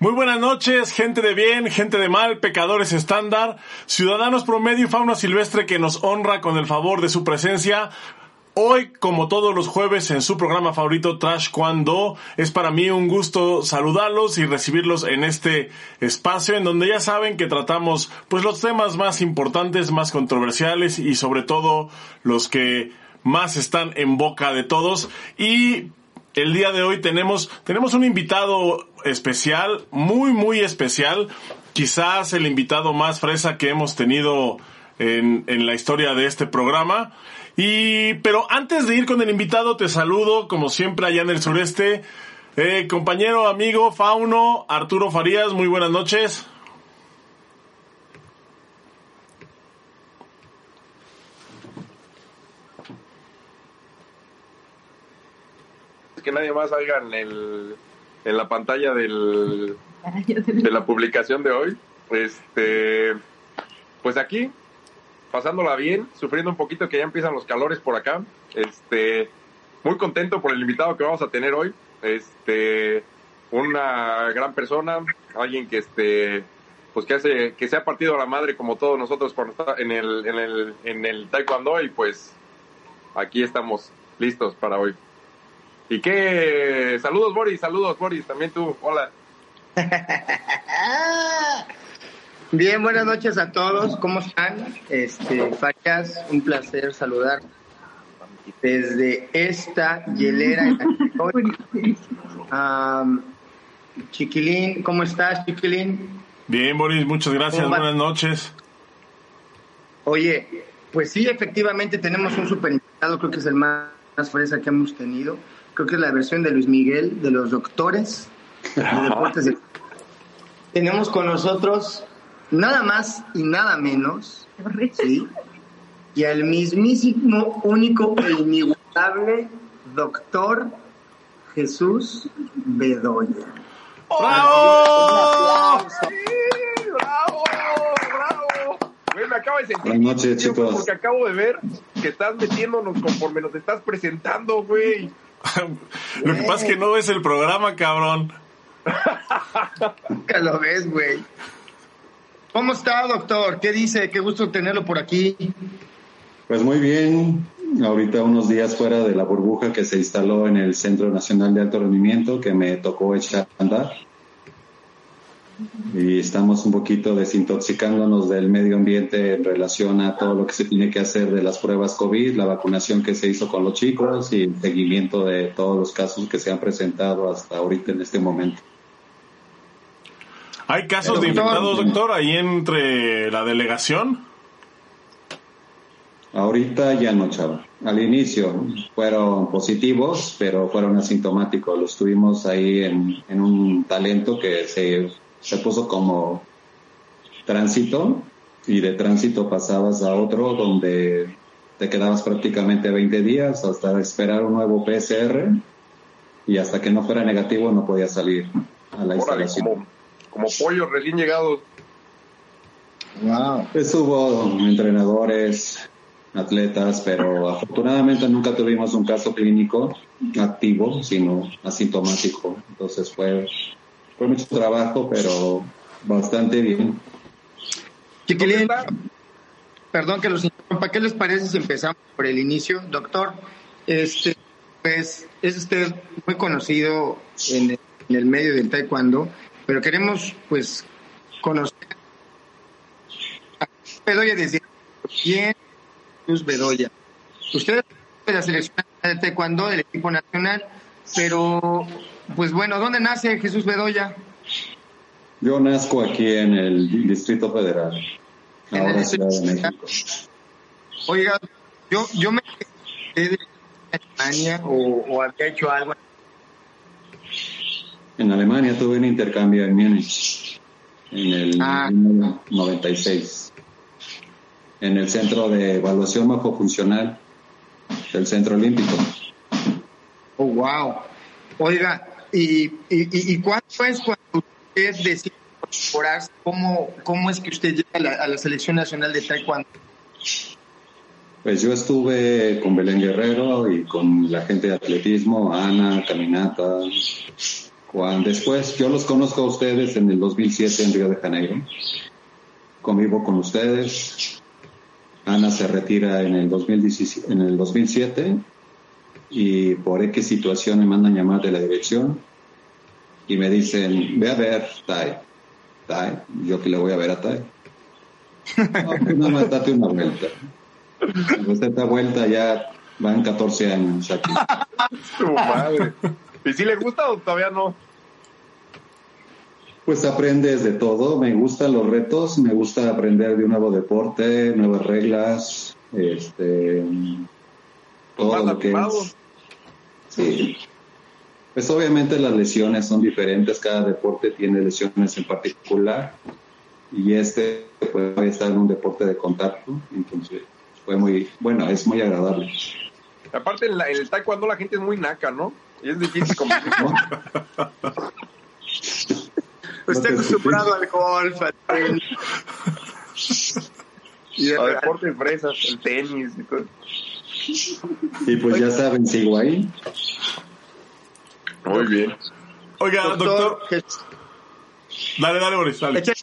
Muy buenas noches, gente de bien, gente de mal, pecadores estándar, ciudadanos promedio y fauna silvestre que nos honra con el favor de su presencia. Hoy, como todos los jueves en su programa favorito Trash Cuando, es para mí un gusto saludarlos y recibirlos en este espacio en donde ya saben que tratamos pues los temas más importantes, más controversiales y sobre todo los que más están en boca de todos y el día de hoy tenemos, tenemos un invitado especial, muy, muy especial. Quizás el invitado más fresa que hemos tenido en, en la historia de este programa. Y, pero antes de ir con el invitado, te saludo, como siempre, allá en el sureste. Eh, compañero, amigo, fauno, Arturo Farías, muy buenas noches. Que nadie más salga en, el, en la pantalla del, de la publicación de hoy. Este, pues aquí, pasándola bien, sufriendo un poquito que ya empiezan los calores por acá. Este, muy contento por el invitado que vamos a tener hoy. Este, una gran persona, alguien que este, pues que hace, que se ha partido la madre como todos nosotros en el, en el, en el taekwondo y pues aquí estamos listos para hoy. ¿Y qué? Saludos, Boris, saludos, Boris, también tú, hola. Bien, buenas noches a todos, ¿cómo están? Este, Farias, un placer saludar desde esta hielera. um, Chiquilín, ¿cómo estás, Chiquilín? Bien, Boris, muchas gracias, buenas noches. Oye, pues sí, efectivamente tenemos un super invitado, creo que es el más, más fresa que hemos tenido creo que es la versión de Luis Miguel, de los doctores de deportes. Tenemos con nosotros nada más y nada menos, ¿sí? y al mismísimo, único e inigualable doctor Jesús Bedoya. ¡Bravo! ¡Sí! ¡Bravo! ¡Bravo! Güey, me acabo de sentir Buenas noches, bien, chicos. porque acabo de ver que estás metiéndonos conforme nos estás presentando, güey. Lo que pasa es que no ves el programa, cabrón. Nunca lo ves, güey. ¿Cómo está, doctor? ¿Qué dice? Qué gusto tenerlo por aquí. Pues muy bien, ahorita unos días fuera de la burbuja que se instaló en el Centro Nacional de Alto Rendimiento que me tocó echar a andar. Y estamos un poquito desintoxicándonos del medio ambiente en relación a todo lo que se tiene que hacer de las pruebas COVID, la vacunación que se hizo con los chicos y el seguimiento de todos los casos que se han presentado hasta ahorita en este momento. ¿Hay casos de infectados, doctor, ahí entre la delegación? Ahorita ya no, chava. Al inicio fueron positivos, pero fueron asintomáticos. Los tuvimos ahí en, en un talento que se, se puso como tránsito y de tránsito pasabas a otro donde te quedabas prácticamente 20 días hasta esperar un nuevo PCR y hasta que no fuera negativo no podías salir a la Órale, instalación. como, como pollos recién llegados. Wow. Pues hubo entrenadores, atletas, pero afortunadamente nunca tuvimos un caso clínico activo, sino asintomático. Entonces fue, fue mucho trabajo, pero bastante bien. Chiquilín, perdón que los interrumpa. ¿Qué les parece si empezamos por el inicio, doctor? Este, pues es usted muy conocido en el, en el medio del taekwondo, pero queremos, pues, conocer a Bedoya desde quién es Jesús Bedoya. Usted es de la selección de taekwondo del equipo nacional, pero, pues bueno, ¿dónde nace Jesús Bedoya? Yo nazco aquí en el Distrito Federal, En ahora el Ciudad de México. Oiga, yo, yo me quedé de Alemania o, o había hecho algo. En Alemania tuve un intercambio en Múnich en el Ah. año 96, en el Centro de Evaluación Morfofuncional del Centro Olímpico. Oh, wow. Oiga, ¿y, y, y, cuándo es cuando usted decide incorporarse? ¿Cómo, ¿Cómo es que usted llega a la, a la selección nacional de Taekwondo? Pues yo estuve con Belén Guerrero y con la gente de atletismo, Ana, Caminata, Cuando después, yo los conozco a ustedes en el 2007 en Río de Janeiro. Convivo con ustedes. Ana se retira en el, 2017, en el 2007 y por X situación me mandan llamar de la dirección y me dicen, ve a ver, Tai. Tai, yo que le voy a ver a Tai. No, pues nada más date una vuelta. Pues esta vuelta ya van 14 años aquí. Su madre. ¿Y si le gusta o todavía no? Pues aprendes de todo, me gustan los retos, me gusta aprender de un nuevo deporte, nuevas reglas, este, todo lo que es. Sí. Pues obviamente las lesiones son diferentes, cada deporte tiene lesiones en particular y este puede estar en un deporte de contacto, entonces fue muy, bueno, es muy agradable. Aparte en, la, en el taekwondo la gente es muy naca, ¿no? Y es difícil competir. Usted acostumbrado al golf, al tenis. y el deporte de fresas, el tenis y todo. Y pues ya saben, sigo ahí. Muy bien. Oiga, doctor. Dale, dale, Boris, dale. Échale,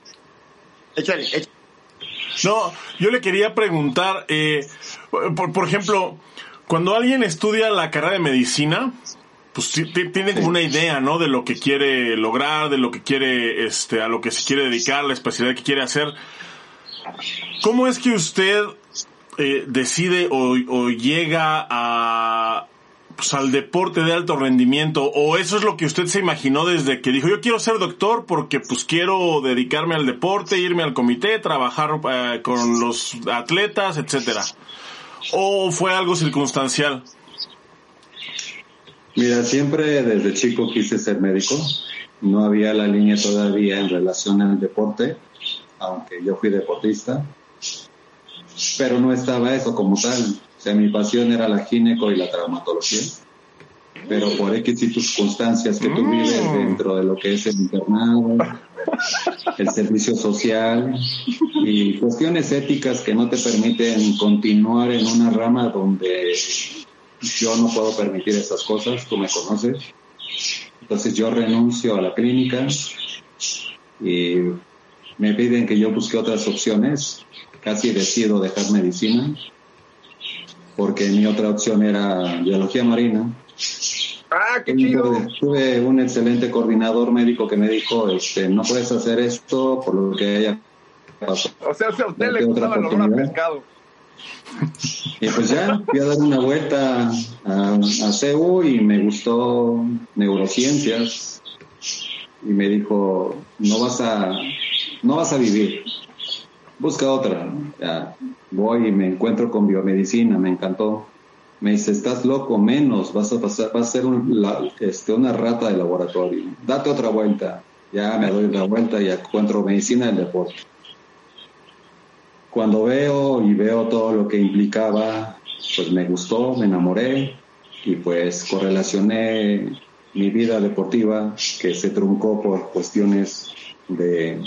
échale, échale. No, yo le quería preguntar, eh, por, por ejemplo, cuando alguien estudia la carrera de medicina, pues tiene como una idea, ¿no? De lo que quiere lograr, de lo que quiere, este, a lo que se quiere dedicar, la especialidad que quiere hacer. ¿Cómo es que usted eh, decide o, o llega a, pues, al deporte de alto rendimiento? ¿O eso es lo que usted se imaginó desde que dijo, yo quiero ser doctor porque pues quiero dedicarme al deporte, irme al comité, trabajar eh, con los atletas, etcétera? ¿O fue algo circunstancial? Mira, siempre desde chico quise ser médico. No había la línea todavía en relación al deporte, aunque yo fui deportista. Pero no estaba eso como tal. O sea, mi pasión era la gineco y la traumatología. Pero por X y circunstancias que tú vives dentro de lo que es el internado, el servicio social y cuestiones éticas que no te permiten continuar en una rama donde yo no puedo permitir esas cosas, tú me conoces. Entonces yo renuncio a la clínica y me piden que yo busque otras opciones. Casi decido dejar medicina porque mi otra opción era biología marina. Ah, qué chido. Tuve un excelente coordinador médico que me dijo, este, no puedes hacer esto por lo que haya pasado. O sea, si a usted le gustaba el olor a oportunidad. pescado. Y pues ya fui a dar una vuelta a, a CEU y me gustó neurociencias y me dijo no vas a no vas a vivir busca otra voy y me encuentro con biomedicina me encantó. Me dice estás loco menos vas a pasar vas a ser este, una rata de laboratorio. Date otra vuelta. Ya me doy la vuelta y encuentro medicina del deporte. Cuando veo y veo todo lo que implicaba, pues me gustó, me enamoré y pues correlacioné mi vida deportiva que se truncó por cuestiones de,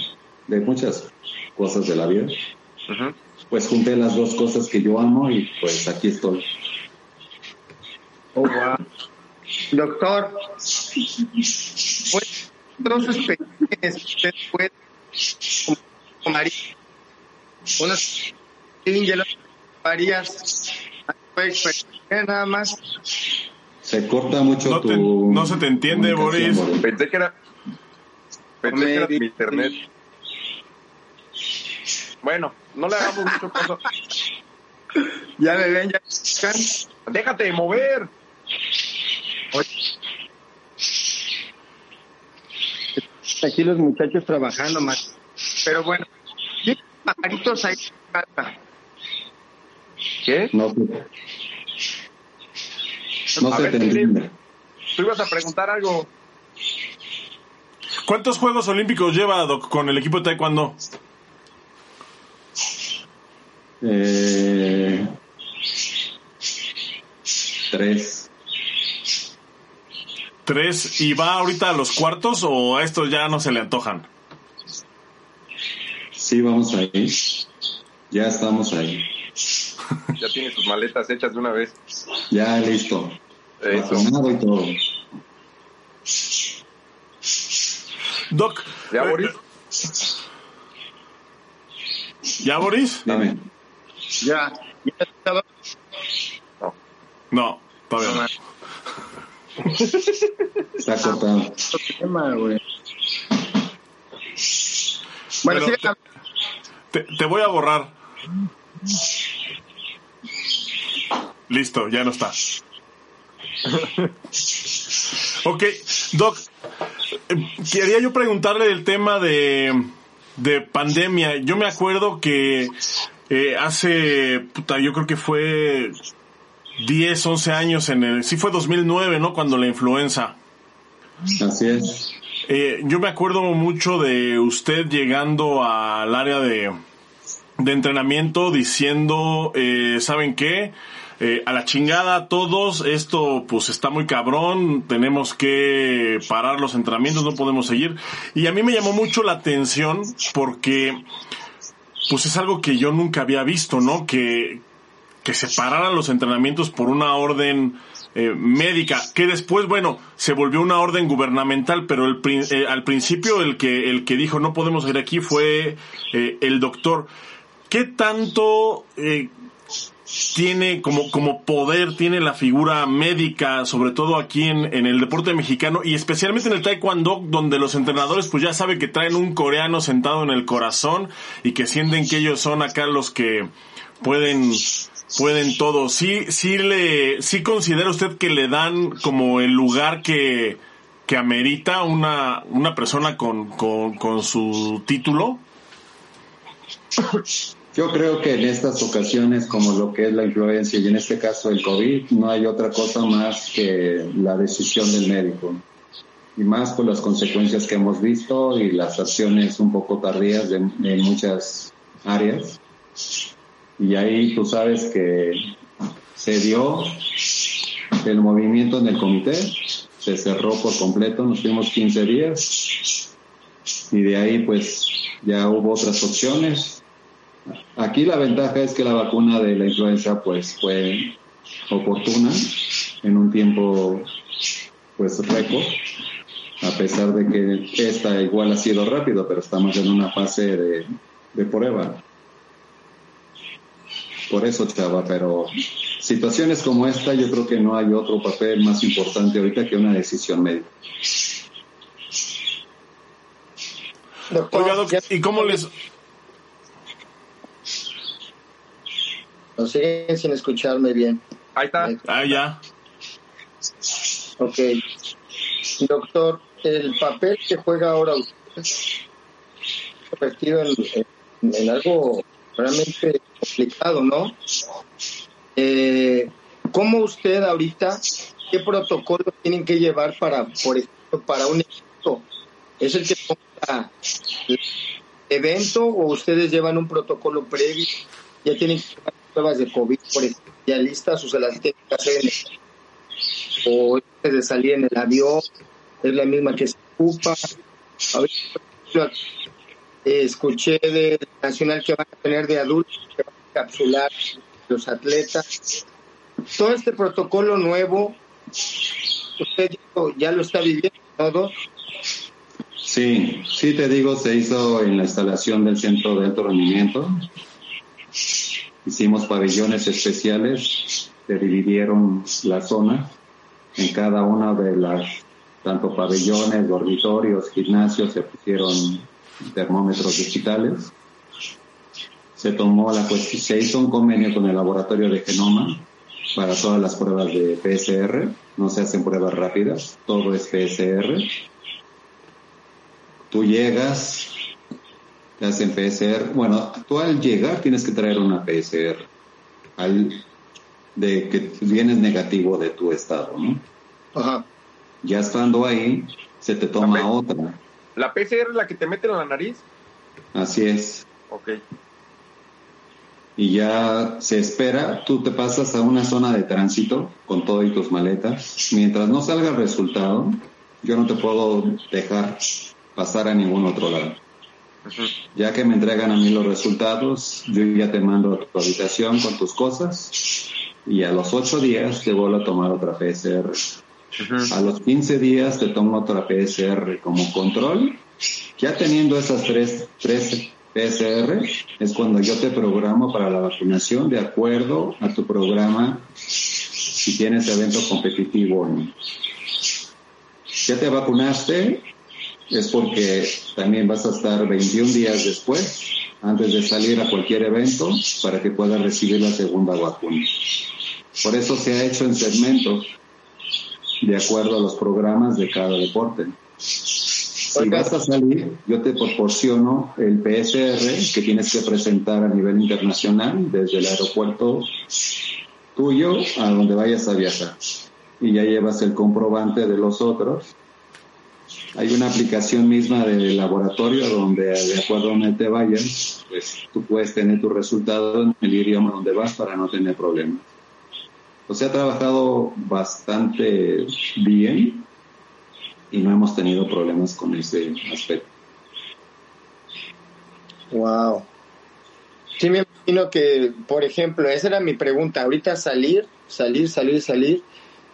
de muchas cosas de la vida. Ujú. Pues junté las dos cosas que yo amo y pues aquí estoy. Oh, wow. Doctor, pues, dos usted puede tomar unas varias fue experiencia nada más Se corta mucho No tu... te- no se te entiende, Boris. Pensé que era. Pensé que era mi internet. Bueno, no le hagamos mucho caso. ya me ven ya. Déjate de mover. aquí los muchachos trabajando más pero bueno ¿qué pajaritos hay? ¿Qué? No, se- no se te entiende. Tú ibas a preguntar algo. ¿Cuántos Juegos Olímpicos lleva Doc, con el equipo de Taekwondo? Eh, tres. ¿Tres? ¿Y va ahorita a los cuartos o a estos ya no se le antojan? Sí, vamos ahí. Ya estamos ahí. Ya tiene sus maletas hechas de una vez. Ya listo. Eso. Y todo. Doc. ¿Ya, Boris? ¿Ya, Boris? Dime. Ya, ya estaba. No, todavía no. Está cortado. tema, güey. Bueno, Pero sigan te, te voy a borrar. Listo, ya no está. Ok, Doc, eh, quería yo preguntarle el tema de, de pandemia. Yo me acuerdo que eh, hace, puta, yo creo que fue 10, 11 años en el, sí fue 2009, ¿no? Cuando la influenza. Así es. Eh, yo me acuerdo mucho de usted llegando al área de, de entrenamiento diciendo, eh, ¿saben qué? Eh, a la chingada todos, esto pues está muy cabrón, tenemos que parar los entrenamientos, no podemos seguir. Y a mí me llamó mucho la atención porque pues es algo que yo nunca había visto, ¿no? Que, que se pararan los entrenamientos por una orden eh, médica, que después, bueno, se volvió una orden gubernamental, pero el, eh, al principio el que, el que dijo no podemos ir aquí fue eh, el doctor. ¿Qué tanto eh, tiene como, como poder, tiene la figura médica, sobre todo aquí en, en el deporte mexicano y especialmente en el taekwondo, donde los entrenadores pues ya saben que traen un coreano sentado en el corazón y que sienten que ellos son acá los que pueden pueden todo. Sí, sí le, sí considera usted que le dan como el lugar que, que amerita una, una persona con, con, con su título. Yo creo que en estas ocasiones, como lo que es la influencia y en este caso el COVID, no hay otra cosa más que la decisión del médico. Y más por las consecuencias que hemos visto y las acciones un poco tardías de, en muchas áreas. Y ahí tú sabes que se dio el movimiento en el comité, se cerró por completo, nos fuimos 15 días y de ahí pues ya hubo otras opciones. Aquí la ventaja es que la vacuna de la influenza pues fue oportuna en un tiempo pues récord, a pesar de que esta igual ha sido rápido, pero estamos en una fase de, de prueba. Por eso, chava, pero situaciones como esta yo creo que no hay otro papel más importante ahorita que una decisión médica. Doctor, Oiga, doc, ¿y cómo les, Nos siguen sin escucharme bien. Ahí está. ah, ya, Ok. Doctor, el papel que juega ahora usted convertido en, en- en algo realmente complicado, ¿no? Eh, ¿Cómo usted ahorita, qué protocolo tienen que llevar para, por ejemplo, para un evento? ¿Es el que ponga el evento o ustedes llevan un protocolo previo? ¿Ya tienen que llevar pruebas de COVID, por ejemplo, ya listas o se las tienen que hacer en el o antes de salir en el avión, es la misma que se ocupa. A escuché del nacional que van a tener de adultos, que van a capsular los atletas. Todo este protocolo nuevo, usted ya lo está viviendo todo. Sí, sí te digo, se hizo en la instalación del centro de alto rendimiento. Hicimos pabellones especiales, se dividieron la zona en cada una de las, tanto pabellones, dormitorios, gimnasios, se pusieron termómetros digitales. Se tomó la se hizo un convenio con el laboratorio de genoma para todas las pruebas de PCR, no se hacen pruebas rápidas, todo es PCR tú llegas, te hacen PCR. Bueno, tú al llegar tienes que traer una PCR al, de que vienes negativo de tu estado, ¿no? Ajá. Ya estando ahí, se te toma otra. ¿La PCR es la que te meten en la nariz? Así es. Ok. Y ya se espera, tú te pasas a una zona de tránsito con todo y tus maletas. Mientras no salga el resultado, yo no te puedo dejar pasar a ningún otro lado. Ya que me entregan a mí los resultados, yo ya te mando a tu habitación con tus cosas y a los ocho días te vuelvo a tomar otra PCR. A los 15 días te tomo otra PCR como control Ya teniendo esas tres, tres PCR, es cuando yo te programo para la vacunación de acuerdo a tu programa si tienes evento competitivo o no. Ya te vacunaste, es porque también vas a estar 21 días después, antes de salir a cualquier evento, para que puedas recibir la segunda vacuna. Por eso se ha hecho en segmentos, de acuerdo a los programas de cada deporte. Si vas a salir, yo te proporciono el PSR que tienes que presentar a nivel internacional desde el aeropuerto tuyo a donde vayas a viajar. Y ya llevas el comprobante de los otros. Hay una aplicación misma del laboratorio donde de acuerdo a donde te vayas, pues tú puedes tener tu resultado en el idioma donde vas para no tener problemas. O sea, ha trabajado bastante bien y no hemos tenido problemas con ese aspecto. Wow. Sí, me imagino que, por ejemplo, esa era mi pregunta. Ahorita salir, salir, salir, salir,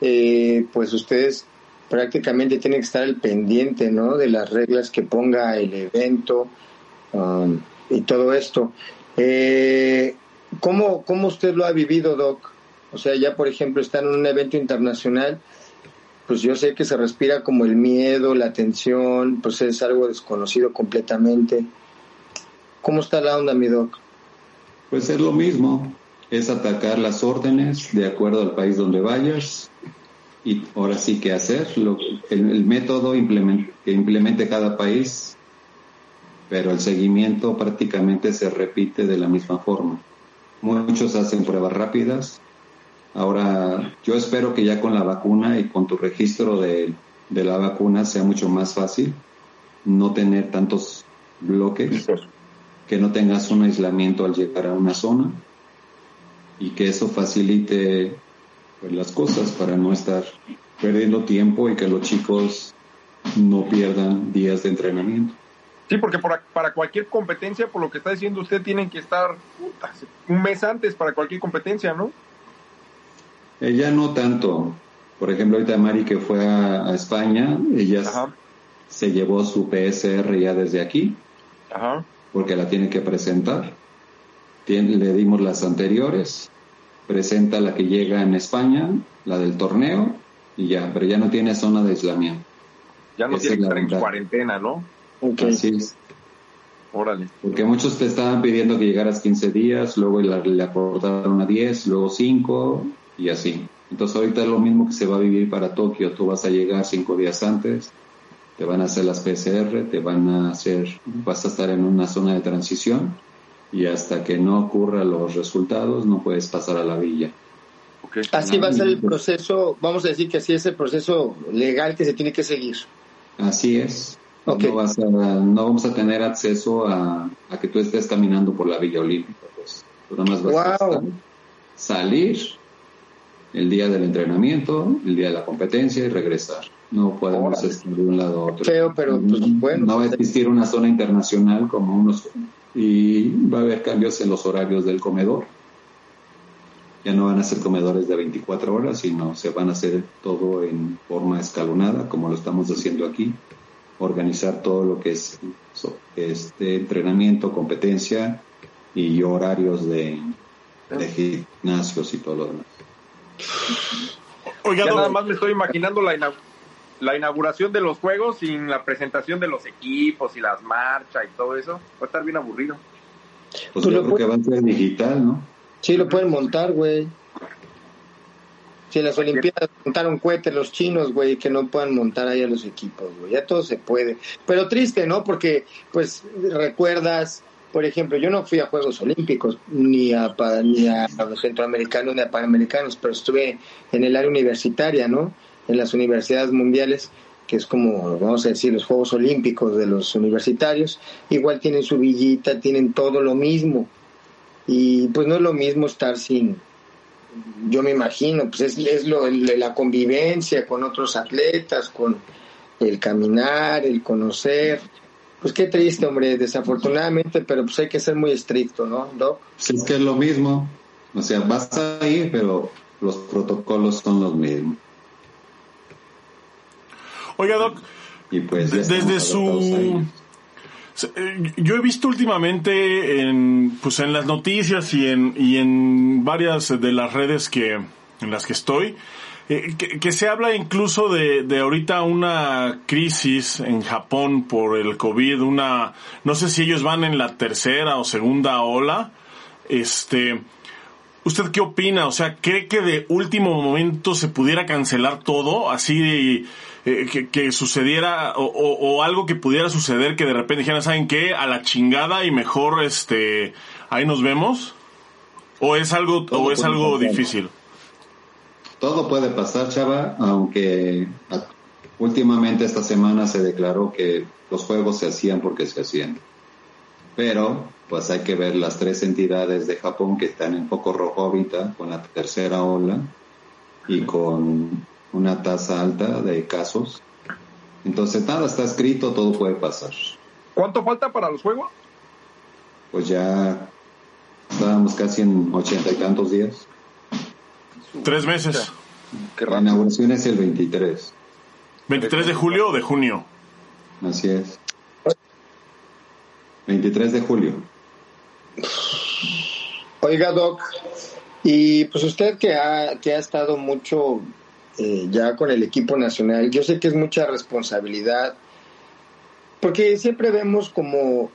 eh, pues ustedes prácticamente tienen que estar al pendiente, ¿no? De las reglas que ponga el evento um, y todo esto. Eh, ¿cómo, ¿Cómo usted lo ha vivido, Doc? O sea, ya por ejemplo está en un evento internacional, pues yo sé que se respira como el miedo, la tensión, pues es algo desconocido completamente. ¿Cómo está la onda, mi doc? Pues es lo mismo, es atacar las órdenes de acuerdo al país donde vayas y ahora sí que hacer lo, el, método que implemente cada país, pero el seguimiento prácticamente se repite de la misma forma. Muchos hacen pruebas rápidas, Ahora, yo espero que ya con la vacuna y con tu registro de, la vacuna sea mucho más fácil no tener tantos bloques, que no tengas un aislamiento al llegar a una zona y que eso facilite pues, las cosas para no estar perdiendo tiempo y que los chicos no pierdan días de entrenamiento. Sí, porque para cualquier competencia, por lo que está diciendo usted, tienen que estar un mes antes para cualquier competencia, ¿no? Ella no tanto. Por ejemplo, ahorita Mari que fue a, España, ella se llevó su PSR ya desde aquí, porque la tiene que presentar. le dimos las anteriores, presenta la que llega en España, la del torneo, y ya, pero ya no tiene zona de aislamiento. Ya no tiene que estar en cuarentena, ¿no? Así es. Órale. Porque muchos te estaban pidiendo que llegaras 15 días, luego le acordaron a 10, luego 5, y así. Entonces ahorita es lo mismo que se va a vivir para Tokio. Tú vas a llegar cinco días antes, te van a hacer las PCR, te van a hacer, vas a estar en una zona de transición y hasta que no ocurran los resultados no puedes pasar a la villa. Así va a ser el proceso, vamos a decir que así es el proceso legal que se tiene que seguir. Así es. No, vas a, no vamos a tener acceso a, a, que tú estés caminando por la Villa Olímpica. Pues. Tú nada más vas a salir, el día del entrenamiento, el día de la competencia y regresar. No podemos estar de un lado a otro. pero pues, bueno. No va a existir una zona internacional como unos y va a haber cambios en los horarios del comedor. Ya no van a ser comedores de 24 horas, sino se van a hacer todo en forma escalonada, como lo estamos haciendo aquí. Organizar todo lo que es este entrenamiento, competencia y horarios de, de gimnasios y todo lo demás. Oiga, ya nada más me estoy imaginando la, la inauguración de los juegos sin la presentación de los equipos y las marchas y todo eso. Va a estar bien aburrido. Pues yo creo que va a ser digital, ¿no? Sí, lo pueden montar, güey. Si las Olimpiadas montaron cohetes los chinos, güey, que no puedan montar ahí a los equipos, güey. Ya todo se puede. Pero triste, ¿no? Porque, pues, recuerdas por ejemplo, yo no fui a Juegos Olímpicos, ni a, ni a centroamericanos, ni a panamericanos, pero estuve en el área universitaria, ¿no? En las universidades mundiales, que es como, vamos a decir, los Juegos Olímpicos de los universitarios. Igual tienen su villita, tienen todo lo mismo. Y pues no es lo mismo estar sin, yo me imagino, pues es, es lo, la convivencia con otros atletas, con el caminar, el conocer, pues qué triste, hombre, desafortunadamente, pero pues hay que ser muy estricto, ¿no, Doc? Sí, es que es lo mismo. O sea, vas a ir, pero los protocolos son los mismos. Oiga, Doc, y pues desde su Eh, yo he visto últimamente en, pues en las noticias y en, y en varias de las redes que, en las que estoy, eh, que, se habla incluso de, de ahorita una crisis en Japón por el COVID, una, no sé si ellos van en la tercera o segunda ola, este, ¿usted qué opina? O sea, ¿cree que de último momento se pudiera cancelar todo así eh, que, sucediera o, o, algo que pudiera suceder que de repente dijeran, ¿saben qué? A la chingada y mejor este, ahí nos vemos? ¿O es algo, o es algo difícil? Todo puede pasar, Chava, aunque últimamente esta semana se declaró que los juegos se hacían porque se hacían. Pero, pues hay que ver las tres entidades de Japón que están en poco rojo ahorita, con la tercera ola y con una tasa alta de casos. Entonces, nada está escrito, todo puede pasar. ¿Cuánto falta para los juegos? Pues ya estábamos casi en ochenta y tantos días. Tres meses. la inauguración es el 23. ¿23 de julio o de junio? Así es. 23 de julio. Oiga, Doc, y pues usted que ha, que ha estado mucho eh, ya con el equipo nacional, yo sé que es mucha responsabilidad, porque siempre vemos como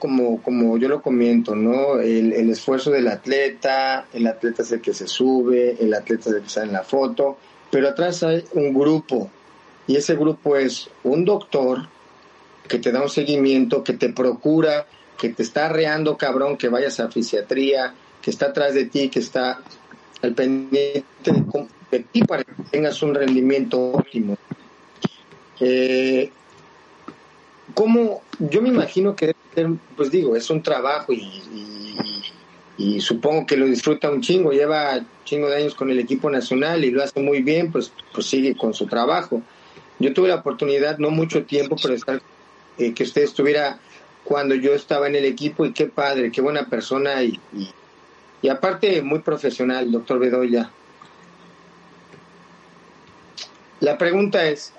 como, como yo lo comento, ¿no? El, esfuerzo del atleta, el atleta es el que se sube, el atleta es el que sale en la foto, pero atrás hay un grupo y ese grupo es un doctor que te da un seguimiento, que te procura, que te está arreando, cabrón, que vayas a fisiatría, que está atrás de ti, que está al pendiente de, para que tengas un rendimiento óptimo. Eh, ¿Cómo? Yo me imagino que pues digo, es un trabajo y, supongo que lo disfruta un chingo, lleva chingo de años con el equipo nacional y lo hace muy bien, pues, pues sigue con su trabajo. Yo tuve la oportunidad, no mucho tiempo, pero estar, eh, que usted estuviera cuando yo estaba en el equipo y qué padre, qué buena persona y, aparte muy profesional, doctor Bedoya. La pregunta es,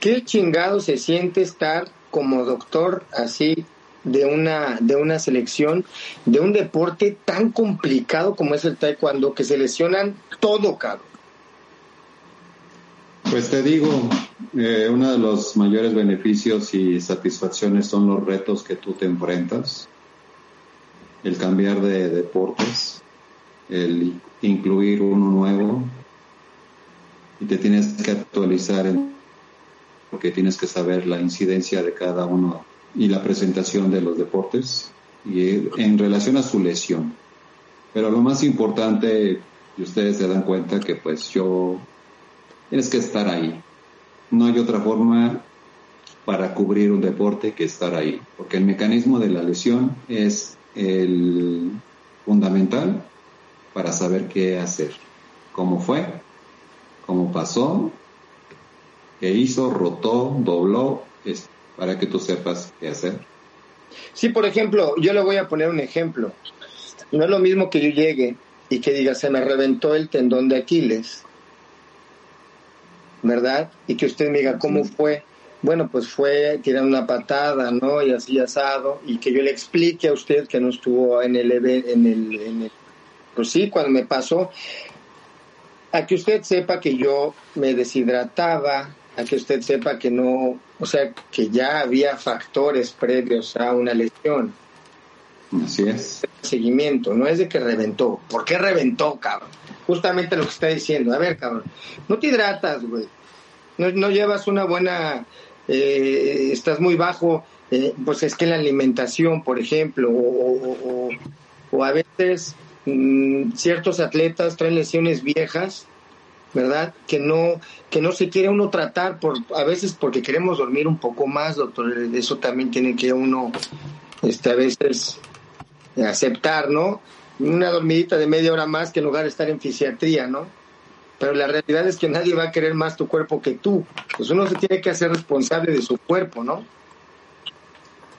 ¿qué chingado se siente estar como doctor así de una, de una selección, de un deporte tan complicado como es el taekwondo, que se lesionan todo, cabrón. Pues te digo, eh, uno de los mayores beneficios y satisfacciones son los retos que tú te enfrentas, el cambiar de deportes, el incluir uno nuevo y te tienes que actualizar porque tienes que saber la incidencia de cada uno y la presentación de los deportes y en relación a su lesión. Pero lo más importante, y ustedes se dan cuenta que pues yo, tienes que estar ahí. No hay otra forma para cubrir un deporte que estar ahí, porque el mecanismo de la lesión es el fundamental para saber qué hacer, cómo fue, cómo pasó que hizo, rotó, dobló, es para que tú sepas qué hacer. Sí, por ejemplo, yo le voy a poner un ejemplo. No es lo mismo que yo llegue y que diga, se me reventó el tendón de Aquiles, ¿verdad? Y que usted me diga, ¿cómo fue? Bueno, pues fue tirando una patada, ¿no? Y así asado, y que yo le explique a usted que no estuvo en el, en el, en el pues sí, cuando me pasó, a que usted sepa que yo me deshidrataba, a que usted sepa que no, o sea, que ya había factores previos a una lesión. Así es. Seguimiento, no es de que reventó. ¿Por qué reventó, cabrón? Justamente lo que está diciendo. A ver, cabrón, no te hidratas, güey. No, llevas una buena, eh, estás muy bajo, eh, pues es que la alimentación, por ejemplo, o, a veces mm, ciertos atletas traen lesiones viejas ¿verdad? Que no, que no se quiere uno tratar por, a veces porque queremos dormir un poco más, doctor. Eso también tiene que uno, este, a veces aceptar, ¿no? Una dormidita de media hora más que en lugar de estar en fisiatría, ¿no? Pero la realidad es que nadie va a querer más tu cuerpo que tú. Pues uno se tiene que hacer responsable de su cuerpo, ¿no?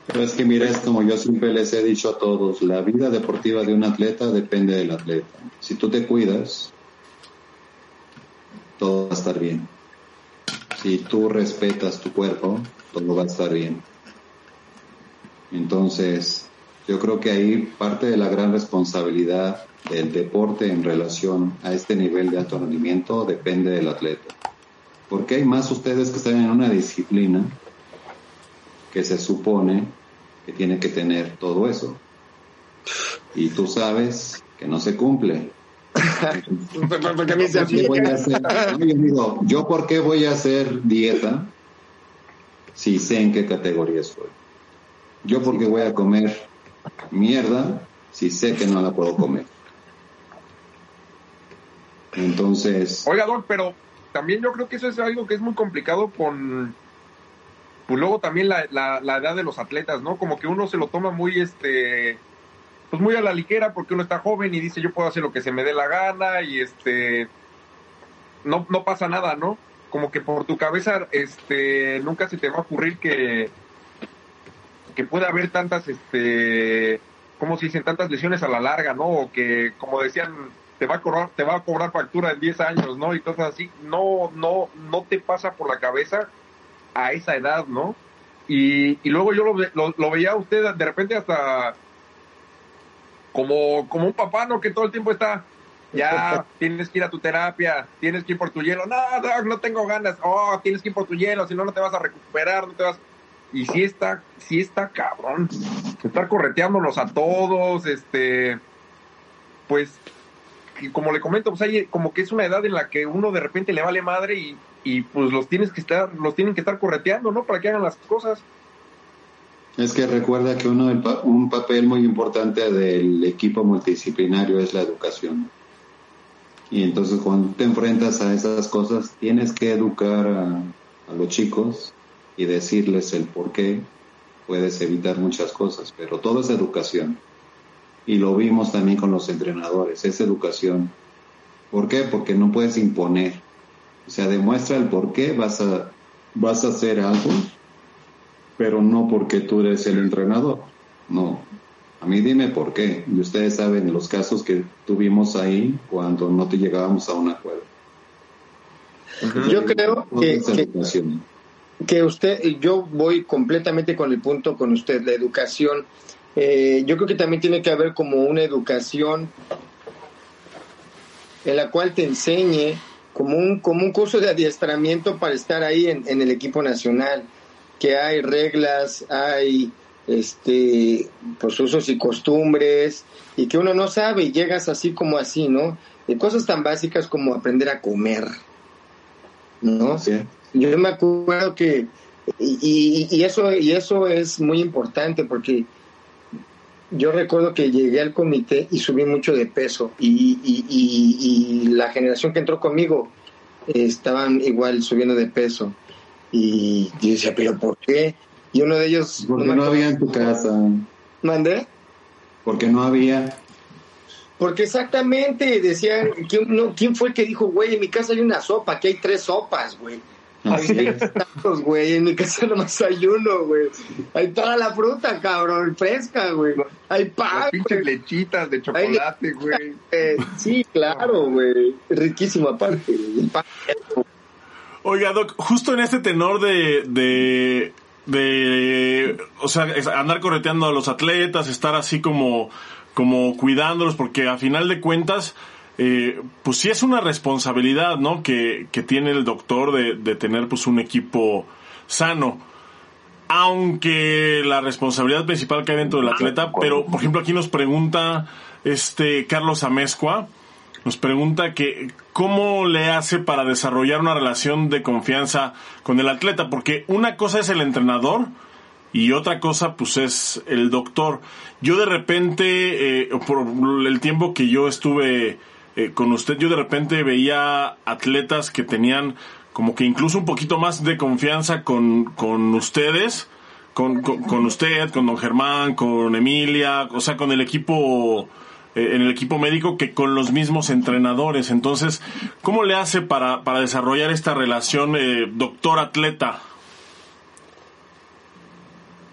Pero es que mira, es como yo siempre les he dicho a todos, la vida deportiva de un atleta depende del atleta. Si tú te cuidas, todo va a estar bien. Si tú respetas tu cuerpo, todo va a estar bien. Entonces, yo creo que ahí parte de la gran responsabilidad del deporte en relación a este nivel de alto depende del atleta. Porque hay más ustedes que están en una disciplina que se supone que tiene que tener todo eso. Y tú sabes que no se cumple. yo, por qué voy a hacer dieta si sé en qué categoría estoy. Yo por qué voy a comer mierda si sé que no la puedo comer. Entonces. Oiga, Don, pero también yo creo que eso es algo que es muy complicado con. Pues luego también la, la, la edad de los atletas, ¿no? Como que uno se lo toma muy, este. Pues muy a la ligera porque uno está joven y dice yo puedo hacer lo que se me dé la gana y este. No, no pasa nada, ¿no? Como que por tu cabeza, este. Nunca se te va a ocurrir que. Que pueda haber tantas, este. ¿Cómo se dicen? Tantas lesiones a la larga, ¿no? O que, como decían te va a cobrar, te va a cobrar factura en 10 años, ¿no? Y cosas así, no, no, no te pasa por la cabeza a esa edad, ¿no? Y, y luego yo lo, lo, veía a usted de repente hasta como, como un papá, ¿no? Que todo el tiempo está, ya tienes que ir a tu terapia, tienes que ir por tu hielo, no, no, no tengo ganas, oh, tienes que ir por tu hielo, si no, no te vas a recuperar, no te vas... Y sí está, sí está cabrón, estar correteándonos a todos, este, pues como le comento, pues hay como que es una edad en la que uno de repente le vale madre y, y pues los tienes que estar, los tienen que estar correteando, ¿no? Para que hagan las cosas. Es que recuerda que uno un papel muy importante del equipo multidisciplinario es la educación. Y entonces cuando te enfrentas a esas cosas, tienes que educar a, a los chicos y decirles el por qué puedes evitar muchas cosas, pero todo es educación y lo vimos también con los entrenadores, es educación. ¿Por qué? Porque no puedes imponer. O sea, demuestra el por qué vas a, vas a hacer algo, pero no porque tú eres el entrenador. No. A mí dime por qué. Y ustedes saben los casos que tuvimos ahí cuando no te llegábamos a un acuerdo. Yo creo que, que, que, usted, yo voy completamente con el punto con usted, la educación eh, yo creo que también tiene que haber como una educación en la cual te enseñe como un, como un curso de adiestramiento para estar ahí en, el equipo nacional, que hay reglas, hay este pues usos y costumbres y que uno no sabe y llegas así como así, ¿no? De cosas tan básicas como aprender a comer, ¿no? Yo me acuerdo que y, y, eso y eso es muy importante porque yo recuerdo que llegué al comité y subí mucho de peso y, y, la generación que entró conmigo estaban igual subiendo de peso y yo decía, pero ¿por qué? Y uno de ellos... Porque no, había en tu casa. ¿Mandé? Porque no había. Porque exactamente decían, ¿quién, no, ¿quién fue el que dijo, güey, en mi casa hay una sopa, aquí hay tres sopas, güey? Hay tacos, güey. En mi casa nomás hay uno, güey. Hay toda la fruta, cabrón, fresca, güey. Hay pan. pinches lechitas de chocolate, güey. sí, claro, güey. Riquísimo aparte. Oiga, Doc, justo en este tenor de, de, de, o sea, andar correteando a los atletas, estar así como, como cuidándolos, porque a final de cuentas, eh, pues sí es una responsabilidad, ¿no? Que, que tiene el doctor de, de, tener pues un equipo sano. Aunque la responsabilidad principal cae dentro del atleta, pero por ejemplo aquí nos pregunta este Carlos Amezcua, nos pregunta que cómo le hace para desarrollar una relación de confianza con el atleta, porque una cosa es el entrenador y otra cosa pues es el doctor. Yo de repente, eh, por el tiempo que yo estuve eh, con usted yo de repente veía atletas que tenían como que incluso un poquito más de confianza con, con ustedes, con, con, usted, con don Germán, con Emilia, o sea, con el equipo, eh, en el equipo médico que con los mismos entrenadores. Entonces, ¿cómo le hace para, para desarrollar esta relación eh, doctor-atleta?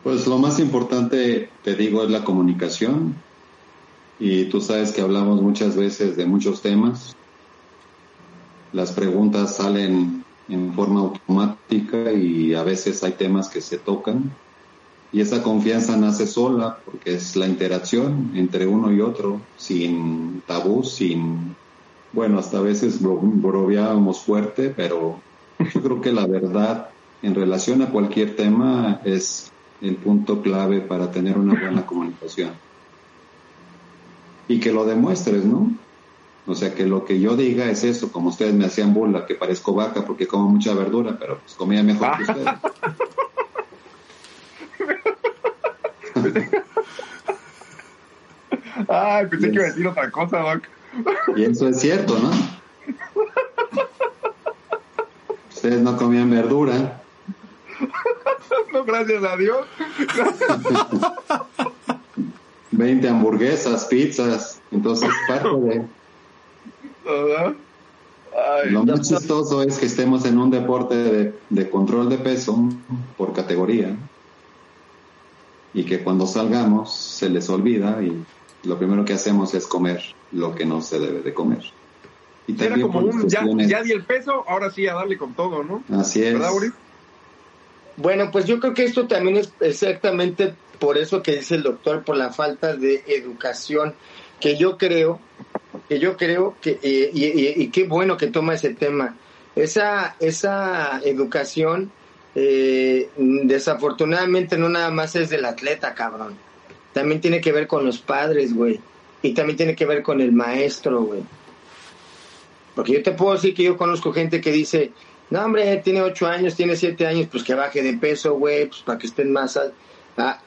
Pues lo más importante, te digo, es la comunicación y tú sabes que hablamos muchas veces de muchos temas. Las preguntas salen en forma automática y a veces hay temas que se tocan y esa confianza nace sola porque es la interacción entre uno y otro, sin tabú, sin, bueno, hasta a veces bromeábamos fuerte, pero yo creo que la verdad en relación a cualquier tema es el punto clave para tener una buena comunicación. Y que lo demuestres, ¿no? O sea, que lo que yo diga es eso, como ustedes me hacían burla, que parezco vaca porque como mucha verdura, pero pues comía mejor que ustedes. Ay, pensé que iba a decir otra cosa, Doc. Y eso es cierto, ¿no? Ustedes no comían verdura. No, gracias a Dios. 20 hamburguesas, pizzas. Entonces, parte de. Lo más chistoso es que estemos en un deporte de, de control de peso por categoría y que cuando salgamos se les olvida y lo primero que hacemos es comer lo que no se debe de comer. Y Era como un, ya, ya, di el peso, ahora sí a darle con todo, ¿no? Así es. Bueno, pues yo creo que esto también es exactamente por eso que dice el doctor, por la falta de educación, que yo creo, que yo creo que, eh, y, y, qué bueno que toma ese tema, esa, esa educación eh, desafortunadamente no nada más es del atleta, cabrón. También tiene que ver con los padres, güey. Y también tiene que ver con el maestro, güey. Porque yo te puedo decir que yo conozco gente que dice, no, hombre, tiene ocho años, tiene siete años, pues que baje de peso, güey, pues para que estén más... Ah,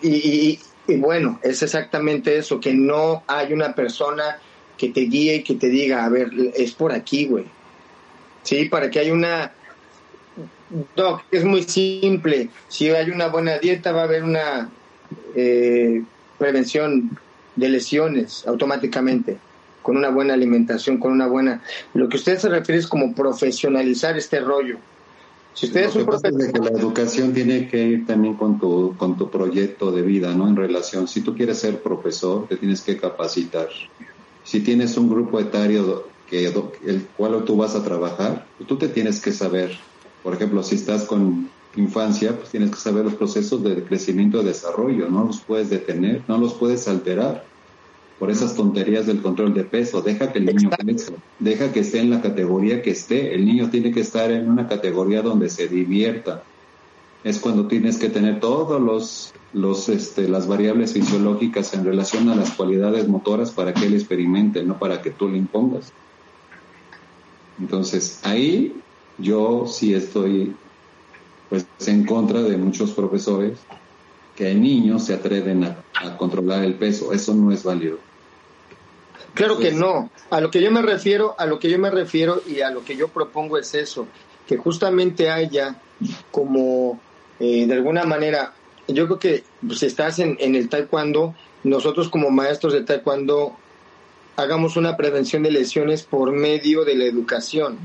y, y, bueno, es exactamente eso, que no hay una persona que te guíe y que te diga, a ver, es por aquí, güey. Sí, para que haya una Doc, es muy simple. Si hay una buena dieta, va a haber una eh, prevención de lesiones automáticamente, con una buena alimentación, con una buena... Lo que usted se refiere es como profesionalizar este rollo. Si usted es un que la educación tiene que ir también con tu, con tu proyecto de vida, ¿no? En relación, si tú quieres ser profesor, te tienes que capacitar. Si tienes un grupo etario que el cual tú vas a trabajar, tú te tienes que saber por ejemplo, si estás con infancia, pues tienes que saber los procesos de crecimiento y desarrollo, no los puedes detener, no los puedes alterar por esas tonterías del control de peso. Deja que el niño crezca, deja que esté en la categoría que esté. El niño tiene que estar en una categoría donde se divierta. Es cuando tienes que tener todos los, los este, las variables fisiológicas en relación a las cualidades motoras para que él experimente, no para que tú le impongas. Entonces, ahí yo sí estoy pues en contra de muchos profesores que hay niños se atreven a, controlar el peso. Eso no es válido. Claro que no. A lo que yo me refiero, a lo que yo me refiero y a lo que yo propongo es eso, que justamente haya como eh, de alguna manera, yo creo que pues, si estás en, en el taekwondo, nosotros como maestros de taekwondo hagamos una prevención de lesiones por medio de la educación.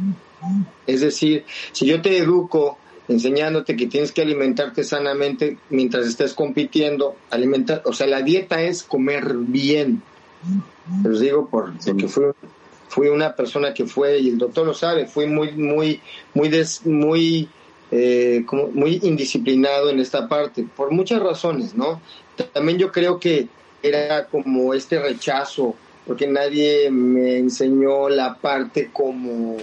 Es decir, si yo te educo enseñándote que tienes que alimentarte sanamente mientras estés compitiendo, alimentar, o sea, la dieta es comer bien. Les digo por, porque fui, fui una persona que fue, y el doctor lo sabe, fui muy, muy, muy, muy, eh, como muy indisciplinado en esta parte, por muchas razones, ¿no? También yo creo que era como este rechazo, porque nadie me enseñó la parte como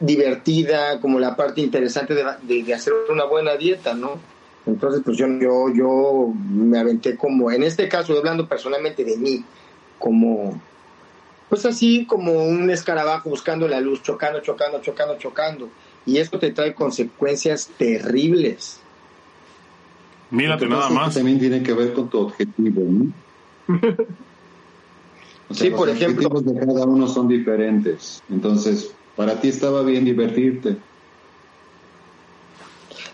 divertida, como la parte interesante de, de, hacer una buena dieta, ¿no? Entonces, pues yo, yo, yo me aventé como, en este caso, hablando personalmente de mí, como, pues así como un escarabajo buscando la luz, chocando, chocando, chocando, chocando. Y esto te trae consecuencias terribles. Mírate nada más. También tiene que ver con tu objetivo, ¿no? sí, por ejemplo. Los objetivos de cada uno son diferentes. Entonces, para ti estaba bien divertirte.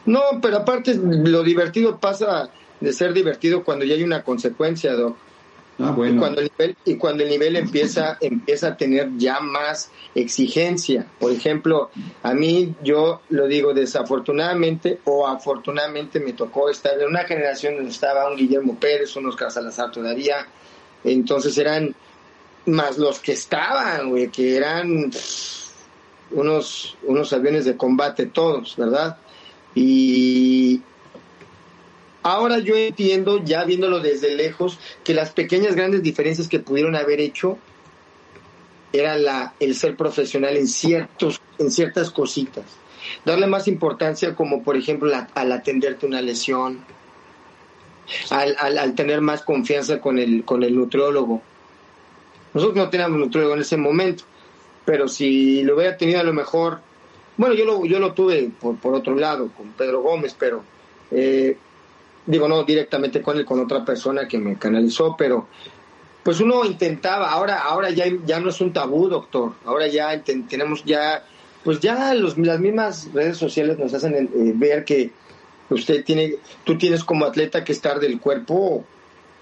No, pero aparte lo divertido pasa de ser divertido cuando ya hay una consecuencia, Doc. Ah, bueno. Y cuando el nivel, y cuando el nivel empieza, empieza a tener ya más exigencia. Por ejemplo, a mí, yo lo digo desafortunadamente o afortunadamente me tocó estar en una generación donde estaba un Guillermo Pérez, un Oscar Salazar todavía. Entonces eran más los que estaban, güey, que eran unos, unos aviones de combate todos, ¿verdad? Y, Ahora yo entiendo, ya viéndolo desde lejos, que las pequeñas grandes diferencias que pudieron haber hecho era la, el ser profesional en, ciertos, en ciertas cositas. Darle más importancia como por ejemplo al atenderte una lesión, al, al, tener más confianza con el, con el nutriólogo. Nosotros no teníamos nutriólogo en ese momento, pero si lo hubiera tenido a lo mejor, bueno, yo lo, yo lo tuve por, por otro lado, con Pedro Gómez, pero eh, digo, no directamente con él, con otra persona que me canalizó, pero pues uno intentaba, ahora, ahora ya, ya no es un tabú, doctor, ahora ya tenemos ya, pues ya los, las mismas redes sociales nos hacen eh, ver que usted tiene, tú tienes como atleta que estar del cuerpo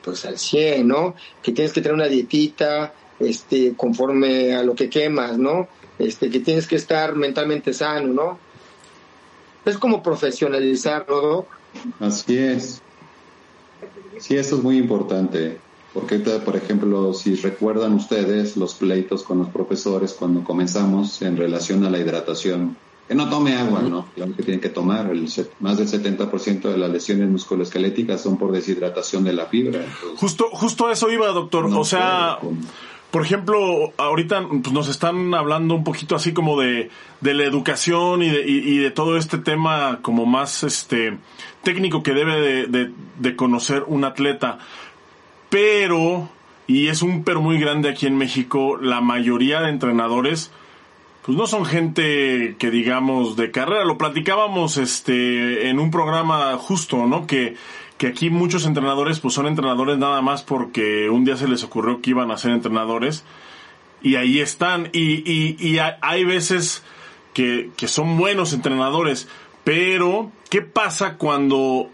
pues al 100, ¿no? Que tienes que tener una dietita, este, conforme a lo que quemas, ¿no? Este, que tienes que estar mentalmente sano, ¿no? Es como profesionalizarlo, ¿no? Así es. Sí, eso es muy importante. Porque, por ejemplo, si recuerdan ustedes los pleitos con los profesores cuando comenzamos en relación a la hidratación, que no tome agua, ¿no? Claro que tienen que tomar. El, más del 70% de las lesiones musculoesqueléticas son por deshidratación de la fibra. justo, justo eso iba, doctor. o sea, por ejemplo, ahorita pues, nos están hablando un poquito así como de, de la educación y de, todo este tema como más este técnico que debe de, de, conocer un atleta. Pero, y es un pero muy grande aquí en México, la mayoría de entrenadores pues no son gente que digamos de carrera. Lo platicábamos este en un programa justo, ¿no? Que que aquí muchos entrenadores pues son entrenadores nada más porque un día se les ocurrió que iban a ser entrenadores y ahí están y, y, y hay veces que, que son buenos entrenadores pero ¿qué pasa cuando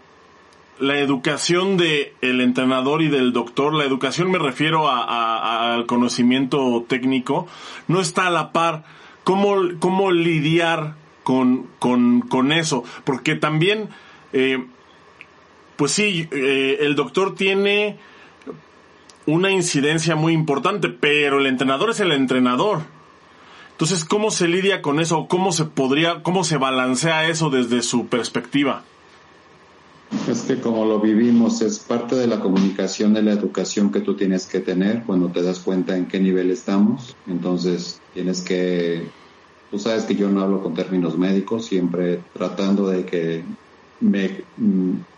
la educación de el entrenador y del doctor, la educación me refiero a, al conocimiento técnico, no está a la par. ¿Cómo, cómo lidiar con, con, con eso? Porque también eh, pues sí, eh, el doctor tiene una incidencia muy importante, pero el entrenador es el entrenador. Entonces, ¿cómo se lidia con eso? ¿Cómo se podría, cómo se balancea eso desde su perspectiva? Es que como lo vivimos, es parte de la comunicación de la educación que tú tienes que tener cuando te das cuenta en qué nivel estamos. Entonces, tienes que, tú sabes que yo no hablo con términos médicos, siempre tratando de que me,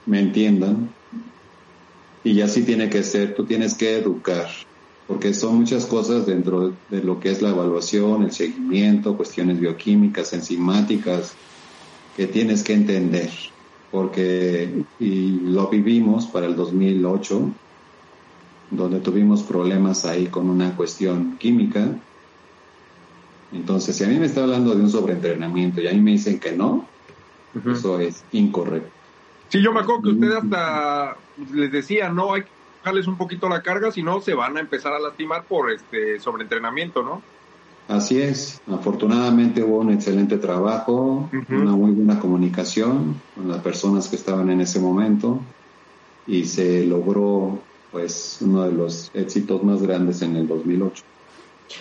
me entiendan. Y así tiene que ser, tú tienes que educar, porque son muchas cosas dentro de lo que es la evaluación, el seguimiento, cuestiones bioquímicas, enzimáticas, que tienes que entender, porque y lo vivimos para el 2008, donde tuvimos problemas ahí con una cuestión química. Entonces, si a mí me está hablando de un sobreentrenamiento y a mí me dicen que no, eso es incorrecto. Sí, yo me acuerdo que usted hasta les decía, no, hay que bajarles un poquito la carga, si no se van a empezar a lastimar por este sobreentrenamiento, ¿no? Así es, afortunadamente hubo un excelente trabajo, una muy buena comunicación con las personas que estaban en ese momento y se logró pues uno de los éxitos más grandes en el 2008.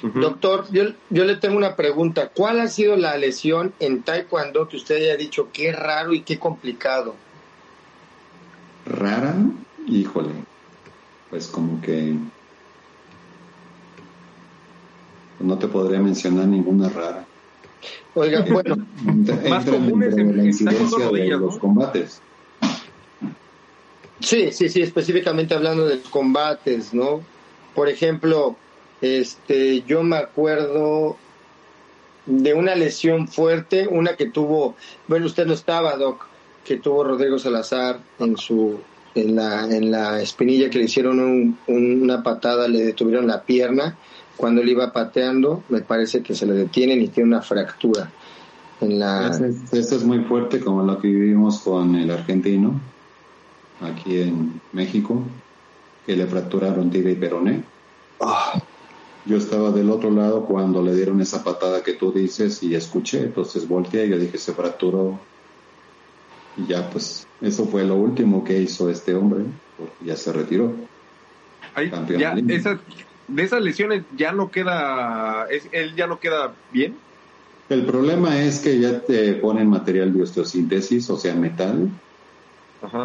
Doctor, yo, yo le tengo una pregunta. ¿Cuál ha sido la lesión en Taekwondo que usted haya dicho qué raro y qué complicado? Rara, híjole, pues como que no te podría mencionar ninguna rara. Oiga, bueno, más comunes en, la incidencia de los combates. Sí, sí, sí, específicamente hablando de combates, ¿no? Por ejemplo, este, yo me acuerdo de una lesión fuerte, una que tuvo, bueno, usted no estaba, Doc, que tuvo Rodrigo Salazar en su en la, en la espinilla que le hicieron una patada, le detuvieron la pierna. Cuando él iba pateando, me parece que se le detienen y tiene una fractura. En la... Esto es muy fuerte, como lo que vivimos con el argentino, aquí en México, que le fracturaron tibia y peroné. Ah. Yo estaba del otro lado cuando le dieron esa patada que tú dices y escuché, entonces volteé y yo dije, se fracturó. Y ya pues, eso fue lo último que hizo este hombre, porque ya se retiró. ya, de esas lesiones ya no queda, él ya no queda bien. El problema es que ya te ponen material de osteosíntesis, o sea, metal,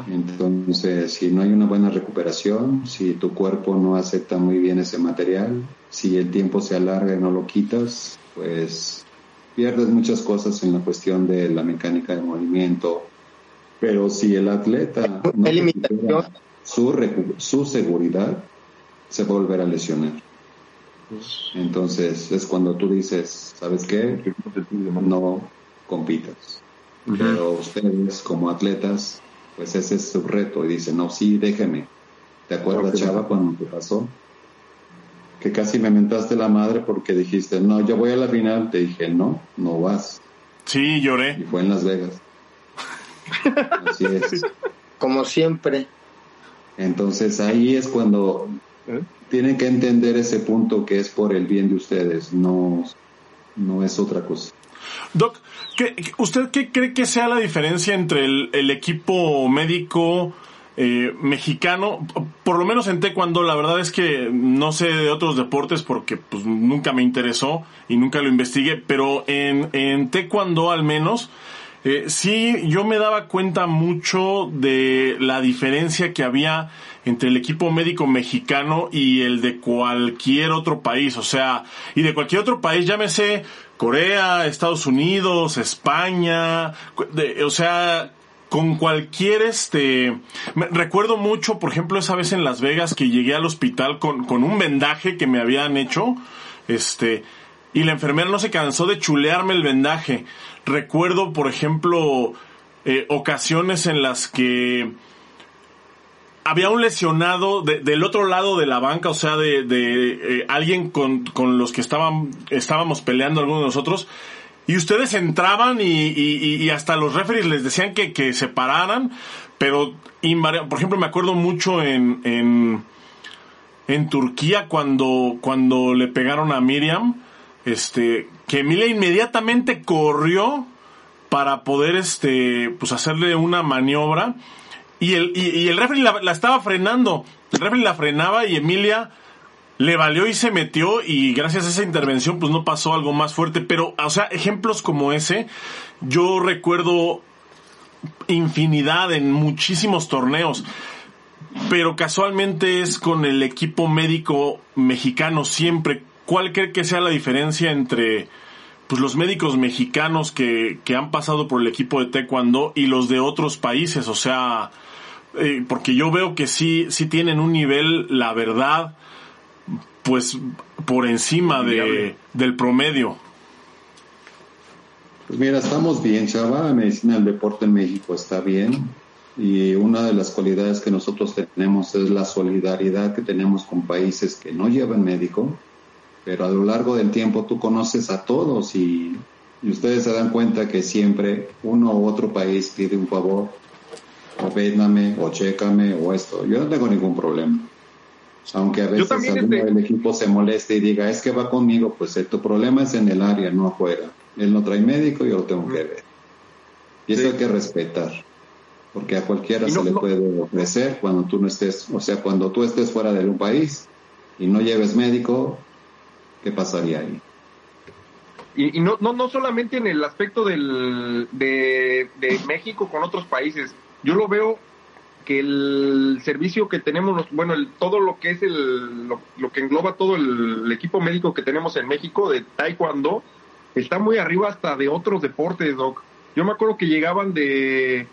Entonces, si no hay una buena recuperación, si tu cuerpo no acepta muy bien ese material, si el tiempo se alarga y no lo quitas, pues pierdes muchas cosas en la cuestión de la mecánica de movimiento. Pero si el atleta no su, su seguridad, se va a volver a lesionar. Entonces es cuando tú dices, ¿sabes qué? No compitas. Pero ustedes como atletas, pues ese es su reto y dicen, no, sí, déjeme. ¿Te acuerdas, Chava, cuando te pasó? Que casi me mentaste la madre porque dijiste, no, yo voy a la final. Te dije, no, no vas. Sí, lloré. Y fue en Las Vegas. Así es. Como siempre. Entonces ahí es cuando ¿Eh? tienen que entender ese punto que es por el bien de ustedes, no, no es otra cosa. Doc, ¿usted qué cree que sea la diferencia entre el, equipo médico eh, mexicano? Por lo menos en taekwondo, la verdad es que no sé de otros deportes porque pues, nunca me interesó y nunca lo investigué, pero en, en taekwondo al menos eh, sí, yo me daba cuenta mucho de la diferencia que había entre el equipo médico mexicano y el de cualquier otro país, o sea, y de cualquier otro país, llámese Corea, Estados Unidos, España, o sea, con cualquier este me, recuerdo mucho por ejemplo esa vez en Las Vegas que llegué al hospital con, con un vendaje que me habían hecho este y la enfermera no se cansó de chulearme el vendaje. Recuerdo, por ejemplo, eh, ocasiones en las que había un lesionado del otro lado de la banca, o sea, de, eh, alguien con, los que estaban, estábamos peleando algunos de nosotros, y ustedes entraban y, hasta los referees les decían que, que se pararan, pero, por ejemplo, me acuerdo mucho en, en, en Turquía cuando, cuando le pegaron a Miriam, este, que Emilia inmediatamente corrió para poder, este, pues hacerle una maniobra y el, y, el referee la, estaba frenando. El referee la frenaba y Emilia le valió y se metió y gracias a esa intervención pues no pasó algo más fuerte. Pero, o sea, ejemplos como ese, yo recuerdo infinidad en muchísimos torneos. Pero casualmente es con el equipo médico mexicano siempre ¿Cuál cree que sea la diferencia entre pues, los médicos mexicanos que, han pasado por el equipo de Taekwondo y los de otros países? O sea, eh, porque yo veo que sí, sí tienen un nivel, la verdad, pues por encima de, del promedio. Pues mira, estamos bien, Chava. La medicina del deporte en México está bien. Y una de las cualidades que nosotros tenemos es la solidaridad que tenemos con países que no llevan médico pero a lo largo del tiempo tú conoces a todos y, ustedes se dan cuenta que siempre uno u otro país pide un favor, o véndame, o chécame, o esto. Yo no tengo ningún problema. Aunque a veces alguno del equipo se moleste y diga, es que va conmigo, pues eh, tu problema es en el área, no afuera. Él no trae médico, yo lo tengo que ver. Y eso hay que respetar, porque a cualquiera se le puede ofrecer cuando tú no estés, o sea, cuando tú estés fuera de un país y no lleves médico, ¿qué pasaría ahí? Y, no, no, no solamente en el aspecto del, de, México con otros países, yo lo veo que el servicio que tenemos, bueno, el, todo lo que es el, lo, que engloba todo el, equipo médico que tenemos en México de Taekwondo, está muy arriba hasta de otros deportes, Doc. Yo me acuerdo que llegaban de,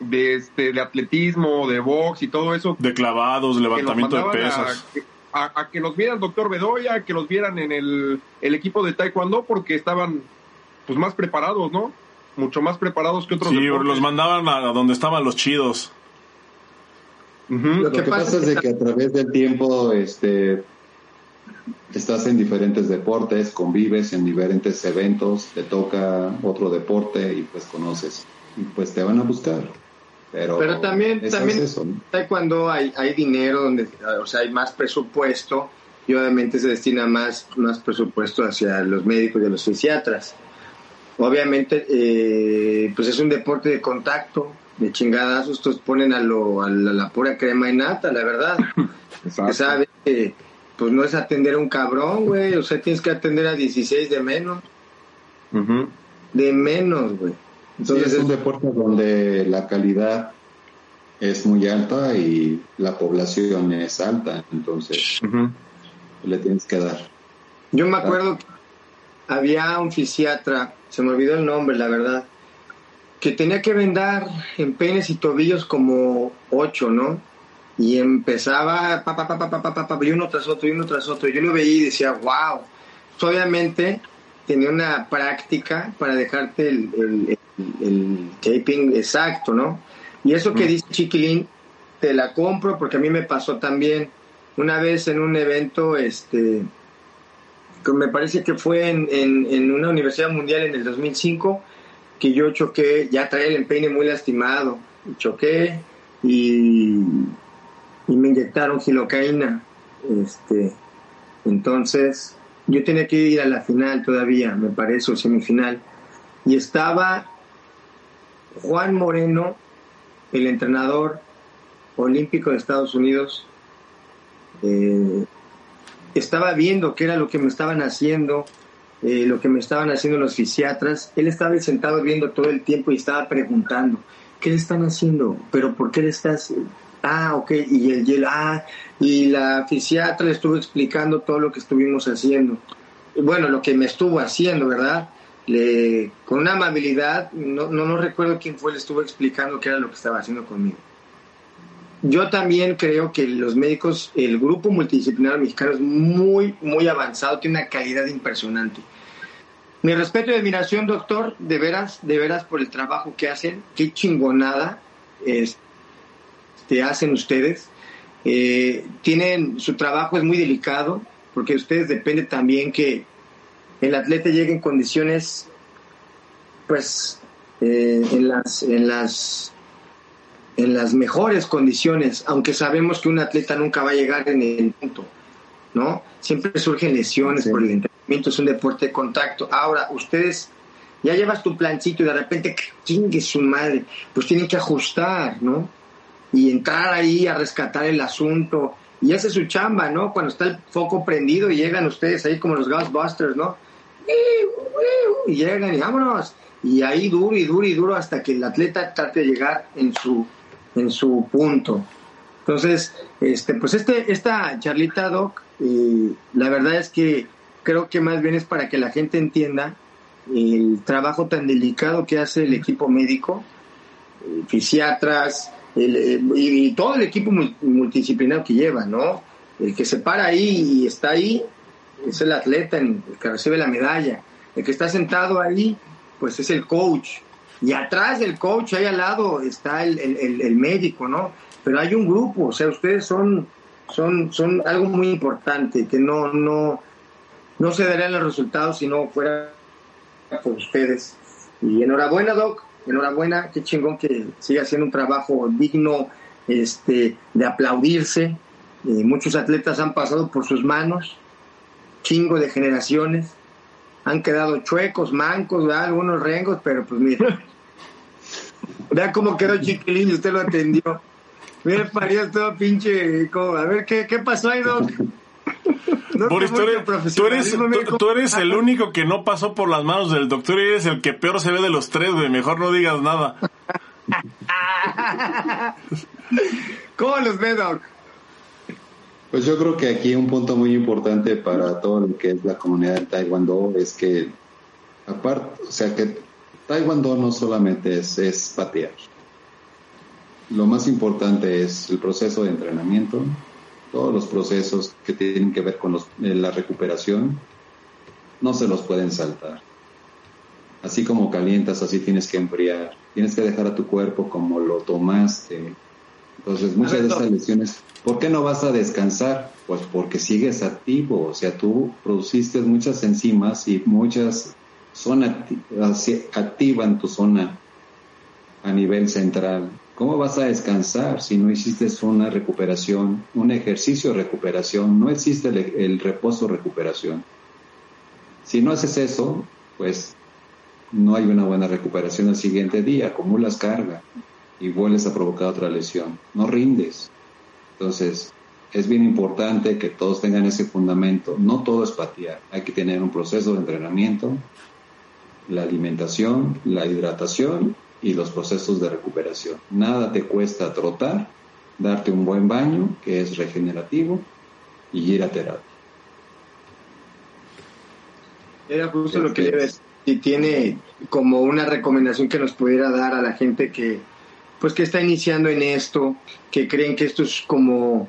de, este, de atletismo, de box y todo eso. De clavados, levantamiento de pesas a, que los vieran doctor Bedoya, a que los vieran en el, equipo de Taekwondo porque estaban pues más preparados, ¿no? Mucho más preparados que otros. Sí, los mandaban a donde estaban los chidos. Lo, que, pasa, es que a través del tiempo este, estás en diferentes deportes, convives en diferentes eventos, te toca otro deporte y pues conoces y pues te van a buscar. Pero, también, también cuando hay, hay dinero, donde, o sea, hay más presupuesto y obviamente se destina más, más presupuesto hacia los médicos y los fisiatras. Obviamente, eh, pues es un deporte de contacto, de chingadas estos ponen a, lo, a, la, pura crema y nata, la verdad. Exacto. que pues no es atender a un cabrón, güey, o sea, tienes que atender a 16 de menos. De menos, güey. Entonces es un deporte donde la calidad es muy alta y la población es alta, entonces le tienes que dar. Yo me acuerdo que había un fisiatra, se me olvidó el nombre, la verdad, que tenía que vendar en penes y tobillos como ocho, ¿no? Y empezaba pa, pa, pa, pa, pa, y uno tras otro, y uno tras otro. Yo lo veía y decía, wow. Obviamente tenía una práctica para dejarte el, el, taping exacto, ¿no? Y eso que mm. dice Chiquilín, te la compro porque a mí me pasó también una vez en un evento, este, me parece que fue en, en, una universidad mundial en el 2005, que yo choqué, ya traía el empeine muy lastimado, choqué y, y me inyectaron gilocaína. Este, entonces, yo tenía que ir a la final todavía, me parece, o semifinal. Y estaba Juan Moreno, el entrenador olímpico de Estados Unidos, eh, estaba viendo qué era lo que me estaban haciendo, eh, lo que me estaban haciendo los fisiatras. Él estaba sentado viendo todo el tiempo y estaba preguntando, ¿qué le están haciendo? ¿Pero por qué le estás...? Ah, ok, y el hielo, ah, y la fisiatra le estuvo explicando todo lo que estuvimos haciendo. Bueno, lo que me estuvo haciendo, ¿verdad? Le, con una amabilidad, no, no, no recuerdo quién fue, le estuvo explicando qué era lo que estaba haciendo conmigo. Yo también creo que los médicos, el grupo multidisciplinario mexicano es muy, muy avanzado, tiene una calidad impresionante. Mi respeto y admiración, doctor, de veras, de veras por el trabajo que hacen, qué chingonada este, hacen ustedes. Eh, tienen, su trabajo es muy delicado, porque ustedes depende también que el atleta llegue en condiciones, pues, eh, en las, en las en las mejores condiciones, aunque sabemos que un atleta nunca va a llegar en el punto, ¿no? Siempre surgen lesiones por el entrenamiento, es un deporte de contacto. Ahora, ustedes ya llevas tu plancito y de repente chingue su madre, pues tienen que ajustar, ¿no? Y entrar ahí a rescatar el asunto. Y hace su chamba, ¿no? Cuando está el foco prendido y llegan ustedes ahí como los Ghostbusters, ¿no? Y llegan y vámonos. Y ahí duro y duro y duro hasta que el atleta trate de llegar en su, en su punto. Entonces, este, pues este, esta charlita, Doc, eh, la verdad es que creo que más bien es para que la gente entienda el trabajo tan delicado que hace el equipo médico, eh, fisiatras, eh, y, todo el equipo multidisciplinar que lleva, ¿no? El que se para ahí y está ahí es el atleta, el que recibe la medalla. El que está sentado ahí, pues es el coach. Y atrás del coach, ahí al lado, está el, el, médico, ¿no? Pero hay un grupo, o sea, ustedes son, son, son algo muy importante, que no, no, no se darían los resultados si no fuera por ustedes. Y enhorabuena, Doc, enhorabuena, qué chingón que siga haciendo un trabajo digno este, de aplaudirse. Eh, muchos atletas han pasado por sus manos, chingo de generaciones, han quedado chuecos, mancos, algunos rengos, pero pues mira, vea cómo quedó chiquilín y usted lo atendió. Mira, parió todo pinche. A ver, ¿qué, qué pasó ahí, Doc? por historia, tú eres, tú, eres el único que no pasó por las manos del doctor y eres el que peor se ve de los tres, güey. Mejor no digas nada. ¿Cómo los ve, Doc? Pues yo creo que aquí un punto muy importante para todo lo que es la comunidad de Taekwondo es que, aparte, o sea, que Taekwondo no solamente es, es patear. Lo más importante es el proceso de entrenamiento, todos los procesos que tienen que ver con eh, la recuperación, no se los pueden saltar. Así como calientas, así tienes que enfriar. Tienes que dejar a tu cuerpo como lo tomaste. Entonces, muchas de esas lesiones ¿Por qué no vas a descansar? Pues porque sigues activo, o sea, tú produciste muchas enzimas y muchas son activan tu zona a nivel central. ¿Cómo vas a descansar si no hiciste una recuperación, un ejercicio de recuperación? No existe el, reposo recuperación. Si no haces eso, pues no hay una buena recuperación el siguiente día, acumulas carga y vuelves a provocar otra lesión. No rindes. Entonces, es bien importante que todos tengan ese fundamento. No todo es patear, hay que tener un proceso de entrenamiento, la alimentación, la hidratación y los procesos de recuperación. Nada te cuesta trotar, darte un buen baño, que es regenerativo, y ir a terapia. Era justo lo que le Si tiene como una recomendación que nos pudiera dar a la gente que, pues que está iniciando en esto, que creen que esto es como,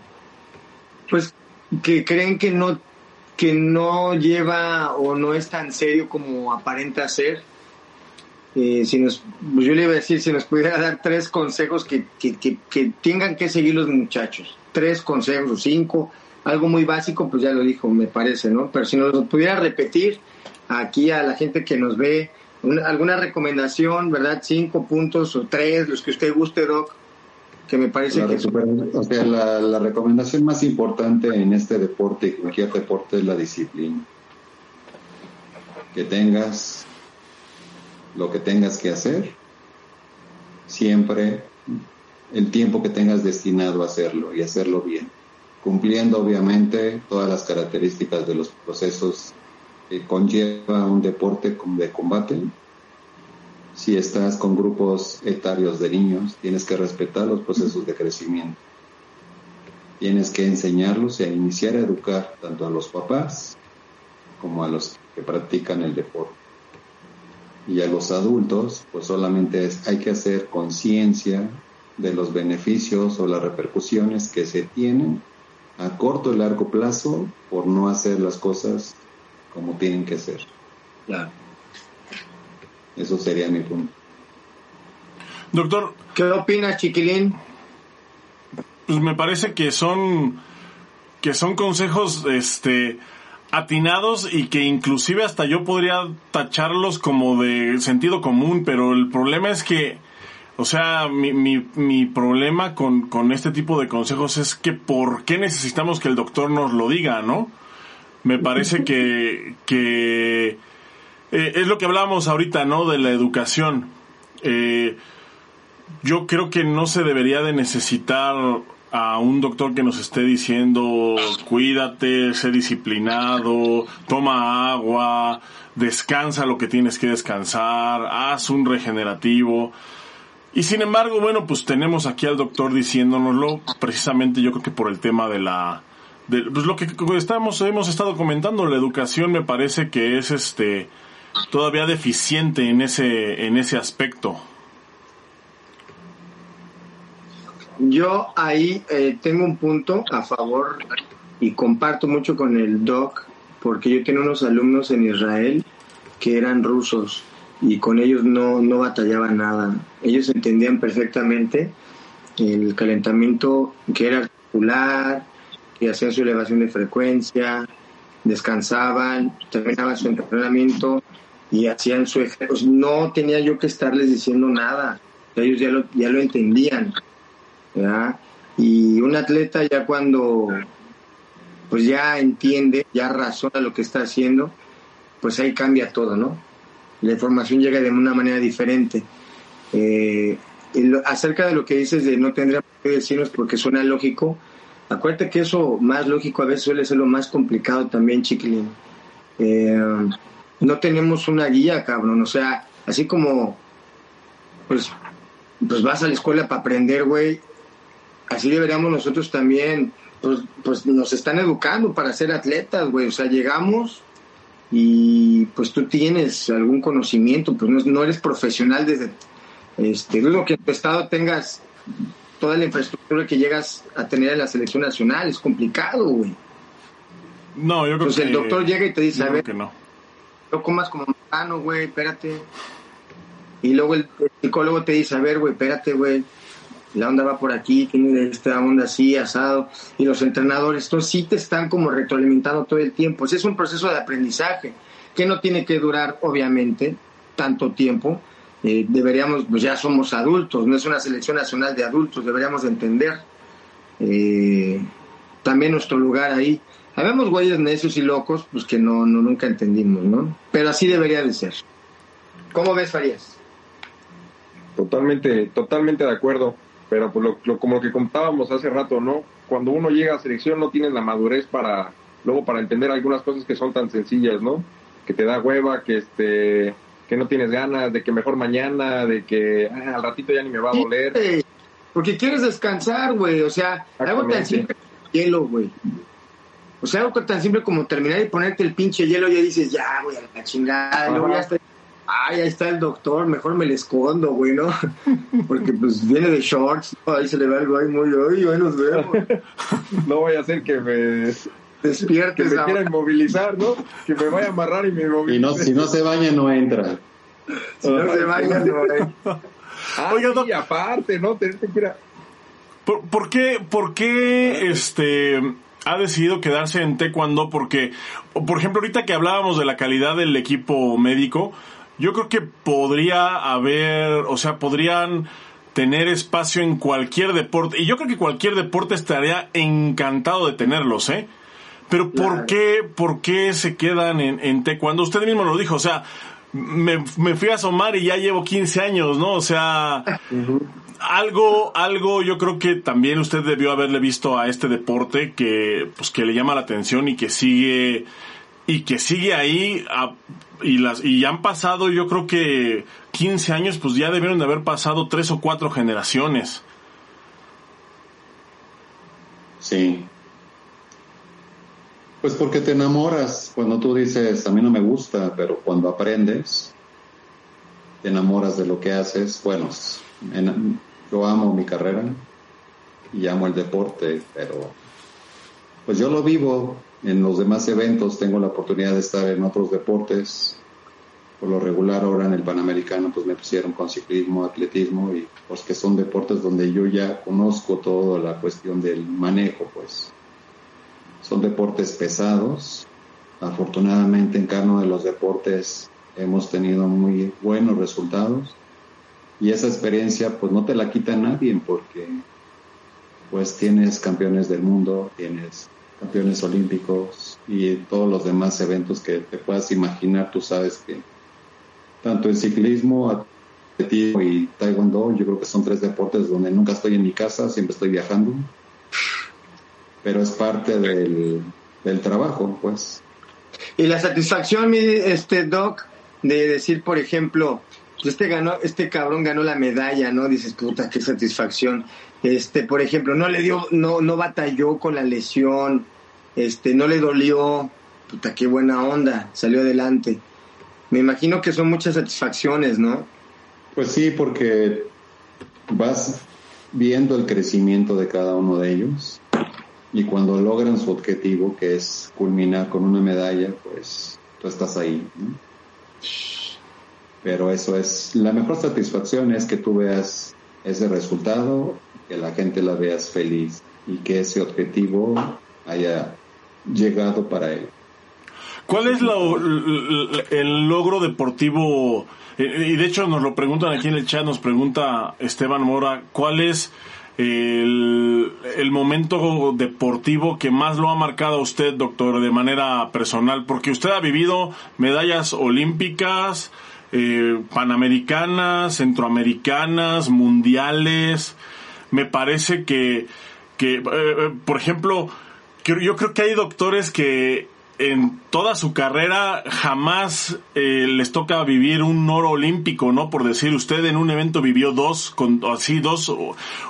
pues que creen que no, que no lleva o no es tan serio como aparenta ser. Eh, si nos, pues yo le iba a decir, si nos pudiera dar tres consejos que, que, que, tengan que seguir los muchachos, tres consejos o cinco, algo muy básico, pues ya lo dijo, me parece, ¿no? Pero si nos pudiera repetir aquí a la gente que nos ve, alguna recomendación, ¿verdad? Cinco puntos o tres, los que usted guste, Doc, que me parece la que... O sea, la, la, recomendación más importante en este deporte y cualquier deporte es la disciplina. Que tengas lo que tengas que hacer, siempre el tiempo que tengas destinado a hacerlo y hacerlo bien cumpliendo obviamente todas las características de los procesos que conlleva un deporte de combate. Si estás con grupos etarios de niños, tienes que respetar los procesos de crecimiento. Tienes que enseñarlos y a iniciar a educar tanto a los papás como a los que practican el deporte. Y a los adultos, pues solamente es, hay que hacer conciencia de los beneficios o las repercusiones que se tienen a corto y largo plazo por no hacer las cosas como tienen que ser. Claro. Eso sería mi punto. Doctor. ¿Qué opinas, chiquilín? Pues me parece que son que son consejos este atinados y que inclusive hasta yo podría tacharlos como de sentido común, pero el problema es que o sea, mi, mi, mi problema con, con este tipo de consejos es que ¿por qué necesitamos que el doctor nos lo diga, no? Me parece que, que eh, es lo que hablábamos ahorita, ¿no? De la educación. Eh, yo creo que no se debería de necesitar a un doctor que nos esté diciendo cuídate, sé disciplinado, toma agua, descansa lo que tienes que descansar, haz un regenerativo. Y sin embargo, bueno, pues tenemos aquí al doctor diciéndonoslo, precisamente yo creo que por el tema de la... Pues lo que estamos, hemos estado comentando, la educación me parece que es este todavía deficiente en ese, en ese aspecto. Yo ahí eh, tengo un punto a favor y comparto mucho con el doc, porque yo tengo unos alumnos en Israel que eran rusos y con ellos no, no batallaba nada. Ellos entendían perfectamente el calentamiento que era articular, que hacían su elevación de frecuencia, descansaban, terminaban su entrenamiento y hacían su ejercicio. No tenía yo que estarles diciendo nada, ellos ya lo, ya lo entendían. Y un atleta ya cuando pues ya entiende, ya razona lo que está haciendo, pues ahí cambia todo, ¿no? la información llega de una manera diferente. Eh, acerca de lo que dices de no tendría que decirnos porque suena lógico, acuérdate que eso más lógico a veces suele ser lo más complicado también, chiquilín. Eh, no tenemos una guía, cabrón, o sea, así como, pues, pues vas a la escuela para aprender, güey, así deberíamos nosotros también, pues, pues nos están educando para ser atletas, güey, o sea, llegamos y pues tú tienes algún conocimiento, pues no, eres profesional desde, este, dudo que en tu estado tengas toda la infraestructura que llegas a tener en la selección nacional, es complicado, güey. No, yo creo Entonces que... el doctor llega y te dice, a ver, que no. No comas como mano, güey, espérate. Y luego el, psicólogo te dice, a ver, güey, espérate, güey, la onda va por aquí, tiene esta onda así, asado, y los entrenadores, entonces sí te están como retroalimentando todo el tiempo. Ese es un proceso de aprendizaje que no tiene que durar, obviamente, tanto tiempo. Eh, deberíamos, pues ya somos adultos, no es una selección nacional de adultos, deberíamos entender eh, también nuestro lugar ahí. Habemos güeyes necios y locos, pues que no, no nunca entendimos, ¿no? Pero así debería de ser. ¿Cómo ves, Farías? Totalmente, totalmente de acuerdo pero pues lo, como lo que contábamos hace rato, ¿no? Cuando uno llega a selección no tienes la madurez para luego para entender algunas cosas que son tan sencillas, ¿no? Que te da hueva, que este que no tienes ganas, de que mejor mañana, de que ah, al ratito ya ni me va a doler. porque quieres descansar, güey, o sea, algo tan simple hielo, güey. O sea, algo tan simple como terminar y ponerte el pinche hielo, ya dices, ya, güey, a la chingada, luego ya está ay, ahí está el doctor, mejor me le escondo, güey, ¿no? Porque pues viene de shorts, ahí se le ve algo ahí muy, ay, ahí nos vemos. No voy a hacer que me despiertes. Que me quiera inmovilizar, ¿no? Que me vaya a amarrar y me inmovilice. Y no, si no se baña, no entra. Si no se baña, no entra. Ah, Oiga, sí, aparte, ¿no? Tenerte que ir a... ¿Por, ¿Por, qué, por qué este ha decidido quedarse en taekwondo? Porque, por ejemplo, ahorita que hablábamos de la calidad del equipo médico, yo creo que podría haber, o sea, podrían tener espacio en cualquier deporte. Y yo creo que cualquier deporte estaría encantado de tenerlos, ¿eh? Pero ¿por qué, por qué se quedan en, en taekwondo? Usted mismo lo dijo, o sea, me, me, fui a asomar y ya llevo 15 años, ¿no? O sea, algo, algo yo creo que también usted debió haberle visto a este deporte que, pues, que le llama la atención y que sigue, y que sigue ahí y las y han pasado yo creo que 15 años pues ya debieron de haber pasado tres o cuatro generaciones. Sí. Pues porque te enamoras. Cuando tú dices a mí no me gusta pero cuando aprendes te enamoras de lo que haces bueno yo amo mi carrera y amo el deporte pero pues yo lo vivo en los demás eventos tengo la oportunidad de estar en otros deportes. Por lo regular ahora en el Panamericano pues me pusieron con ciclismo, atletismo y pues que son deportes donde yo ya conozco toda la cuestión del manejo pues. Son deportes pesados. Afortunadamente en cada uno de los deportes hemos tenido muy buenos resultados y esa experiencia pues no te la quita nadie porque pues tienes campeones del mundo, tienes campeones olímpicos y todos los demás eventos que te puedas imaginar, tú sabes que tanto el ciclismo, atletismo y taekwondo, yo creo que son tres deportes donde nunca estoy en mi casa, siempre estoy viajando, pero es parte del, del trabajo, pues. Y la satisfacción, este Doc, de decir, por ejemplo, este ganó, este cabrón ganó la medalla, ¿no? Dices, puta, qué satisfacción. Este, por ejemplo, no le dio, no, no batalló con la lesión, este, no le dolió, puta, qué buena onda, salió adelante. Me imagino que son muchas satisfacciones, ¿no? Pues sí, porque vas viendo el crecimiento de cada uno de ellos y cuando logran su objetivo, que es culminar con una medalla, pues tú estás ahí. ¿no? Pero eso es, la mejor satisfacción es que tú veas ese resultado, que la gente la veas feliz y que ese objetivo haya llegado para él. ¿Cuál es lo, el logro deportivo? Y de hecho nos lo preguntan aquí en el chat, nos pregunta Esteban Mora, ¿cuál es el, el, momento deportivo que más lo ha marcado a usted, doctor, de manera personal? Porque usted ha vivido medallas olímpicas, eh, panamericanas, centroamericanas, mundiales. Me parece que, que eh, eh, por ejemplo, yo creo que hay doctores que en toda su carrera jamás les toca vivir un oro olímpico, ¿no? Por decir, usted en un evento vivió dos, con, así dos,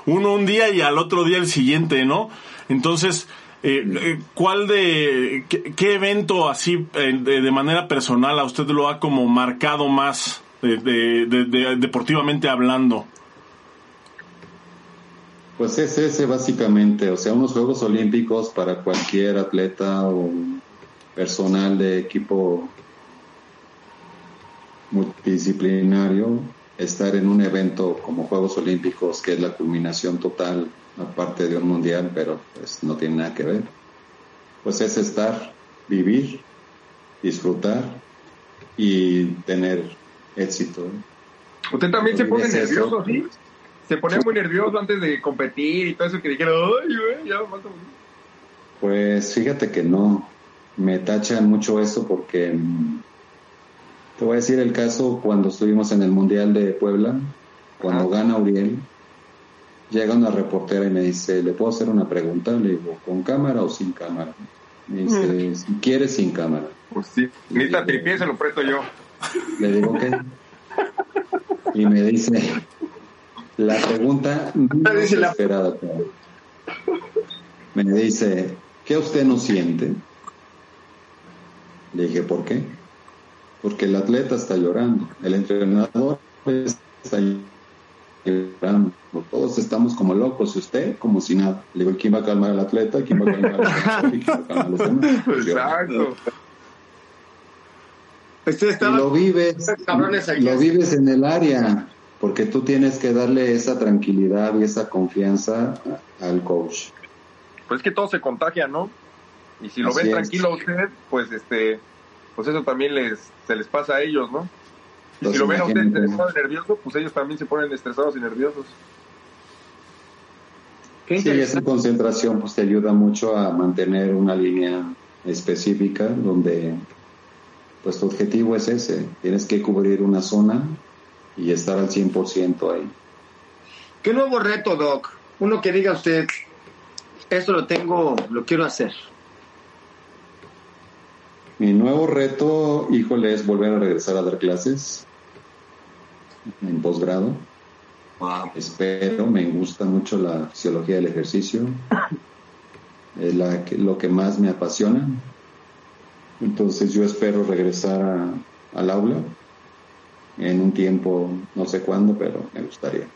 uno un día y al otro día el siguiente, ¿no? Entonces, eh, eh, ¿Cuál de qué, evento así eh, de, manera personal a usted lo ha como marcado más deportivamente hablando? Pues es ese básicamente, o sea, unos Juegos Olímpicos para cualquier atleta o personal de equipo multidisciplinario, estar en un evento como Juegos Olímpicos, que es la culminación total aparte de un mundial, pero pues no tiene nada que ver. Pues es estar, vivir, disfrutar y tener éxito. ¿Usted también se pone nervioso, sí? Se pone muy nervioso antes de competir y todo eso que dijeron, ay, güey, ya falta Pues fíjate que no. Me tachan mucho eso porque te voy a decir el caso cuando estuvimos en el Mundial de Puebla, cuando gana Uriel, llega una reportera y me dice, ¿le puedo hacer una pregunta? Le digo, ¿con cámara o sin cámara? Me dice, mm. si quieres, sin cámara. Pues sí, ni tripié se lo presto yo. Le digo que. Y me dice, la pregunta esperada. Me dice, ¿qué usted no siente? Le dije, ¿por qué? Porque el atleta está llorando, el entrenador está llorando, todos estamos como locos, usted como si nada. Le digo, ¿quién va a calmar al atleta? ¿Quién va a calmar al atleta? Exacto. Y lo vives, lo vives en el área, porque tú tienes que darle esa tranquilidad y esa confianza al coach. Pues es que todo se contagia, ¿no? Y si lo ven tranquilo usted, pues este, pues eso también les, se les pasa a ellos, ¿no? Y si lo ven a usted estresado y nervioso, pues ellos también se ponen estresados y nerviosos. sí, esa concentración pues te ayuda mucho a mantener una línea específica donde pues tu objetivo es ese, tienes que cubrir una zona y estar al 100% ahí. ¿Qué nuevo reto, Doc? Uno que diga usted, esto lo tengo, lo quiero hacer. Mi nuevo reto, híjole, es volver a regresar a dar clases en posgrado. Espero, me gusta mucho la fisiología del ejercicio. Es lo que más me apasiona. Entonces yo espero regresar al aula en un tiempo, no sé cuándo, pero me gustaría.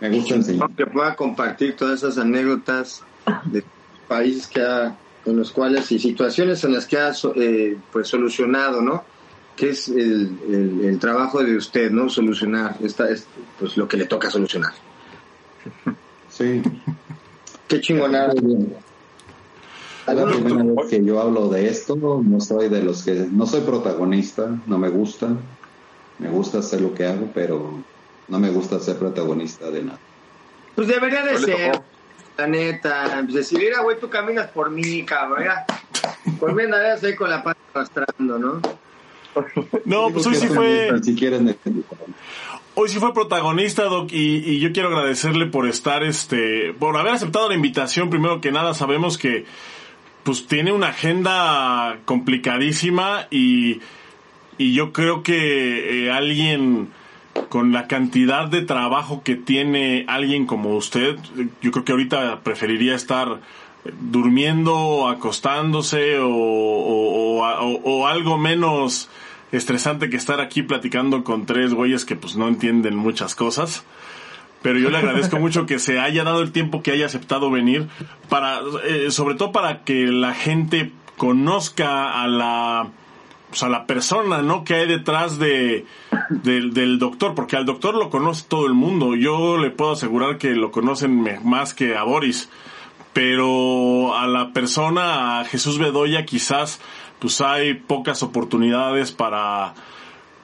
Me gusta enseñar. Que pueda compartir todas esas anécdotas de países que ha, en los cuales y situaciones en las que ha eh, pues solucionado, ¿no? Que es el, el, trabajo de usted, ¿no? Solucionar, esta es pues lo que le toca solucionar. Sí. Qué chingonada. La primera vez que yo hablo de esto, no soy de los que, no soy protagonista, no me gusta, me gusta hacer lo que hago, pero no me gusta ser protagonista de nada. Pues debería de ser, la neta, pues decir, mira, güey, tú caminas por mí, cabrón, mira, por mí andarías ahí con la pata arrastrando, ¿no? No, pues hoy sí fue... Si Hoy sí fue protagonista, Doc, y, y, yo quiero agradecerle por estar, este, por haber aceptado la invitación. Primero que nada, sabemos que pues tiene una agenda complicadísima y, y yo creo que eh, alguien con la cantidad de trabajo que tiene alguien como usted, yo creo que ahorita preferiría estar durmiendo, acostándose o, o, algo menos estresante que estar aquí platicando con tres güeyes que pues no entienden muchas cosas. Pero yo le agradezco mucho que se haya dado el tiempo que haya aceptado venir para eh, sobre todo para que la gente conozca a la pues, a la persona no que hay detrás de, del doctor porque al doctor lo conoce todo el mundo. Yo le puedo asegurar que lo conocen más que a Boris. Pero a la persona a Jesús Bedoya quizás pues hay pocas oportunidades para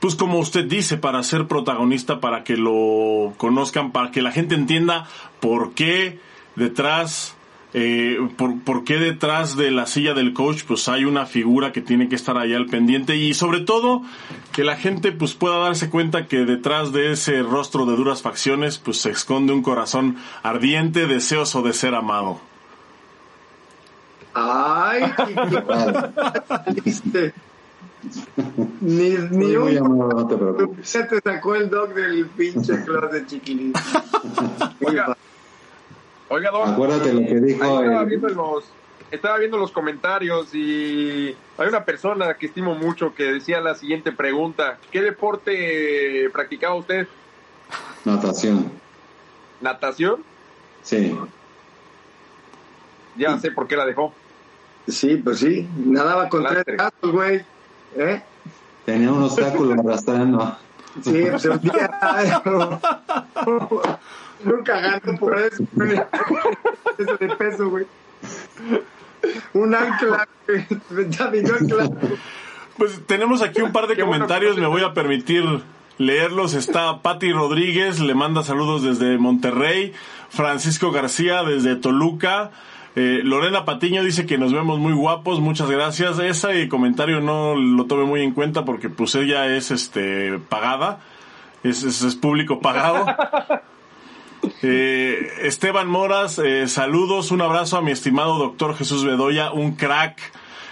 pues como usted dice, para ser protagonista, para que lo conozcan, para que la gente entienda por qué detrás, eh, por, qué detrás de la silla del coach, pues hay una figura que tiene que estar allá al pendiente y sobre todo que la gente pues pueda darse cuenta que detrás de ese rostro de duras facciones pues se esconde un corazón ardiente, deseoso de ser amado. Ay, Ni, ni un. no te preocupes. Te sacó el dog del pinche closet chiquilín. Oiga, Doc. Acuérdate lo que dijo. Estaba, viendo los, estaba viendo los comentarios y hay una persona que estimo mucho que decía la siguiente pregunta: ¿Qué deporte practicaba usted? Natación. ¿Natación? Sí. Ya sé por qué la dejó. Sí, pues sí. Nadaba con tres gatos, güey. ¿Eh? Tenía un obstáculo arrastrando. Sí, pues un día. Nunca ganó por eso, Eso de peso, güey. Un ancla, ancla. Pues tenemos aquí un par de comentarios, me voy a permitir leerlos. Está Patti Rodríguez, le manda saludos desde Monterrey. Francisco García desde Toluca. Eh, Lorena Patiño dice que nos vemos muy guapos, muchas gracias. Ese comentario no lo tome muy en cuenta porque pues ella es este pagada, es, es, público pagado. Eh, Esteban Moras, eh, saludos, un abrazo a mi estimado doctor Jesús Bedoya, un crack.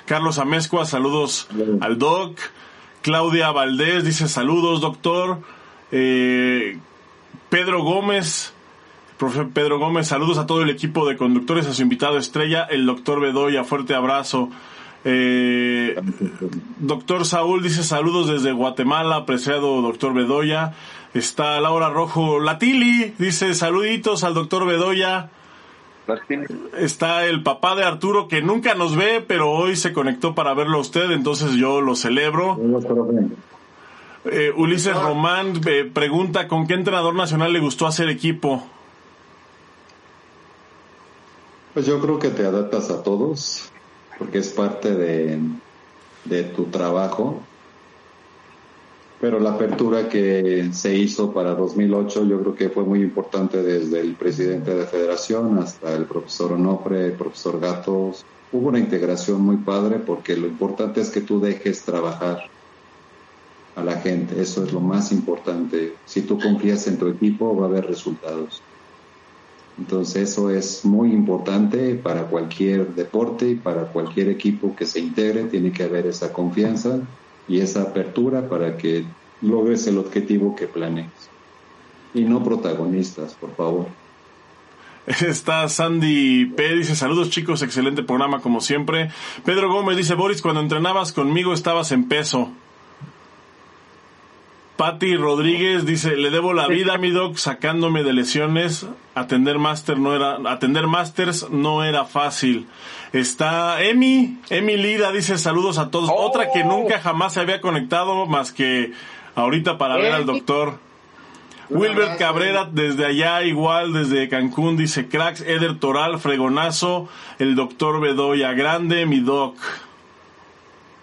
Carlos Amezcua, saludos al doc. Claudia Valdés dice saludos, doctor. Eh, Pedro Gómez, profe Pedro Gómez, saludos a todo el equipo de conductores, a su invitado estrella, el doctor Bedoya, fuerte abrazo. Eh, doctor Saúl dice saludos desde Guatemala, apreciado doctor Bedoya. Está Laura Rojo Latili, dice saluditos al doctor Bedoya. Está el papá de Arturo que nunca nos ve, pero hoy se conectó para verlo a usted, entonces yo lo celebro. Eh, Ulises Román eh, pregunta, ¿con qué entrenador nacional le gustó hacer equipo? Pues yo creo que te adaptas a todos porque es parte de, de tu trabajo. Pero la apertura que se hizo para 2008 yo creo que fue muy importante desde el presidente de la federación hasta el profesor Onofre, el profesor Gatos. Hubo una integración muy padre porque lo importante es que tú dejes trabajar a la gente. Eso es lo más importante. Si tú confías en tu equipo va a haber resultados. Entonces eso es muy importante para cualquier deporte y para cualquier equipo que se integre. Tiene que haber esa confianza y esa apertura para que logres el objetivo que planees. Y no protagonistas, por favor. Está Sandy P. Dice, saludos chicos, excelente programa como siempre. Pedro Gómez dice, Boris, cuando entrenabas conmigo estabas en peso. Patti Rodríguez dice, le debo la vida a mi doc sacándome de lesiones. Atender máster no era, atender masters no era fácil. Está Emi, Emi Lida dice saludos a todos. Otra que oh. nunca jamás se había conectado más que ahorita para ver al doctor. Wilbert Cabrera desde allá igual, desde Cancún, dice cracks, Eder Toral, fregonazo, el doctor Bedoya, grande, mi doc.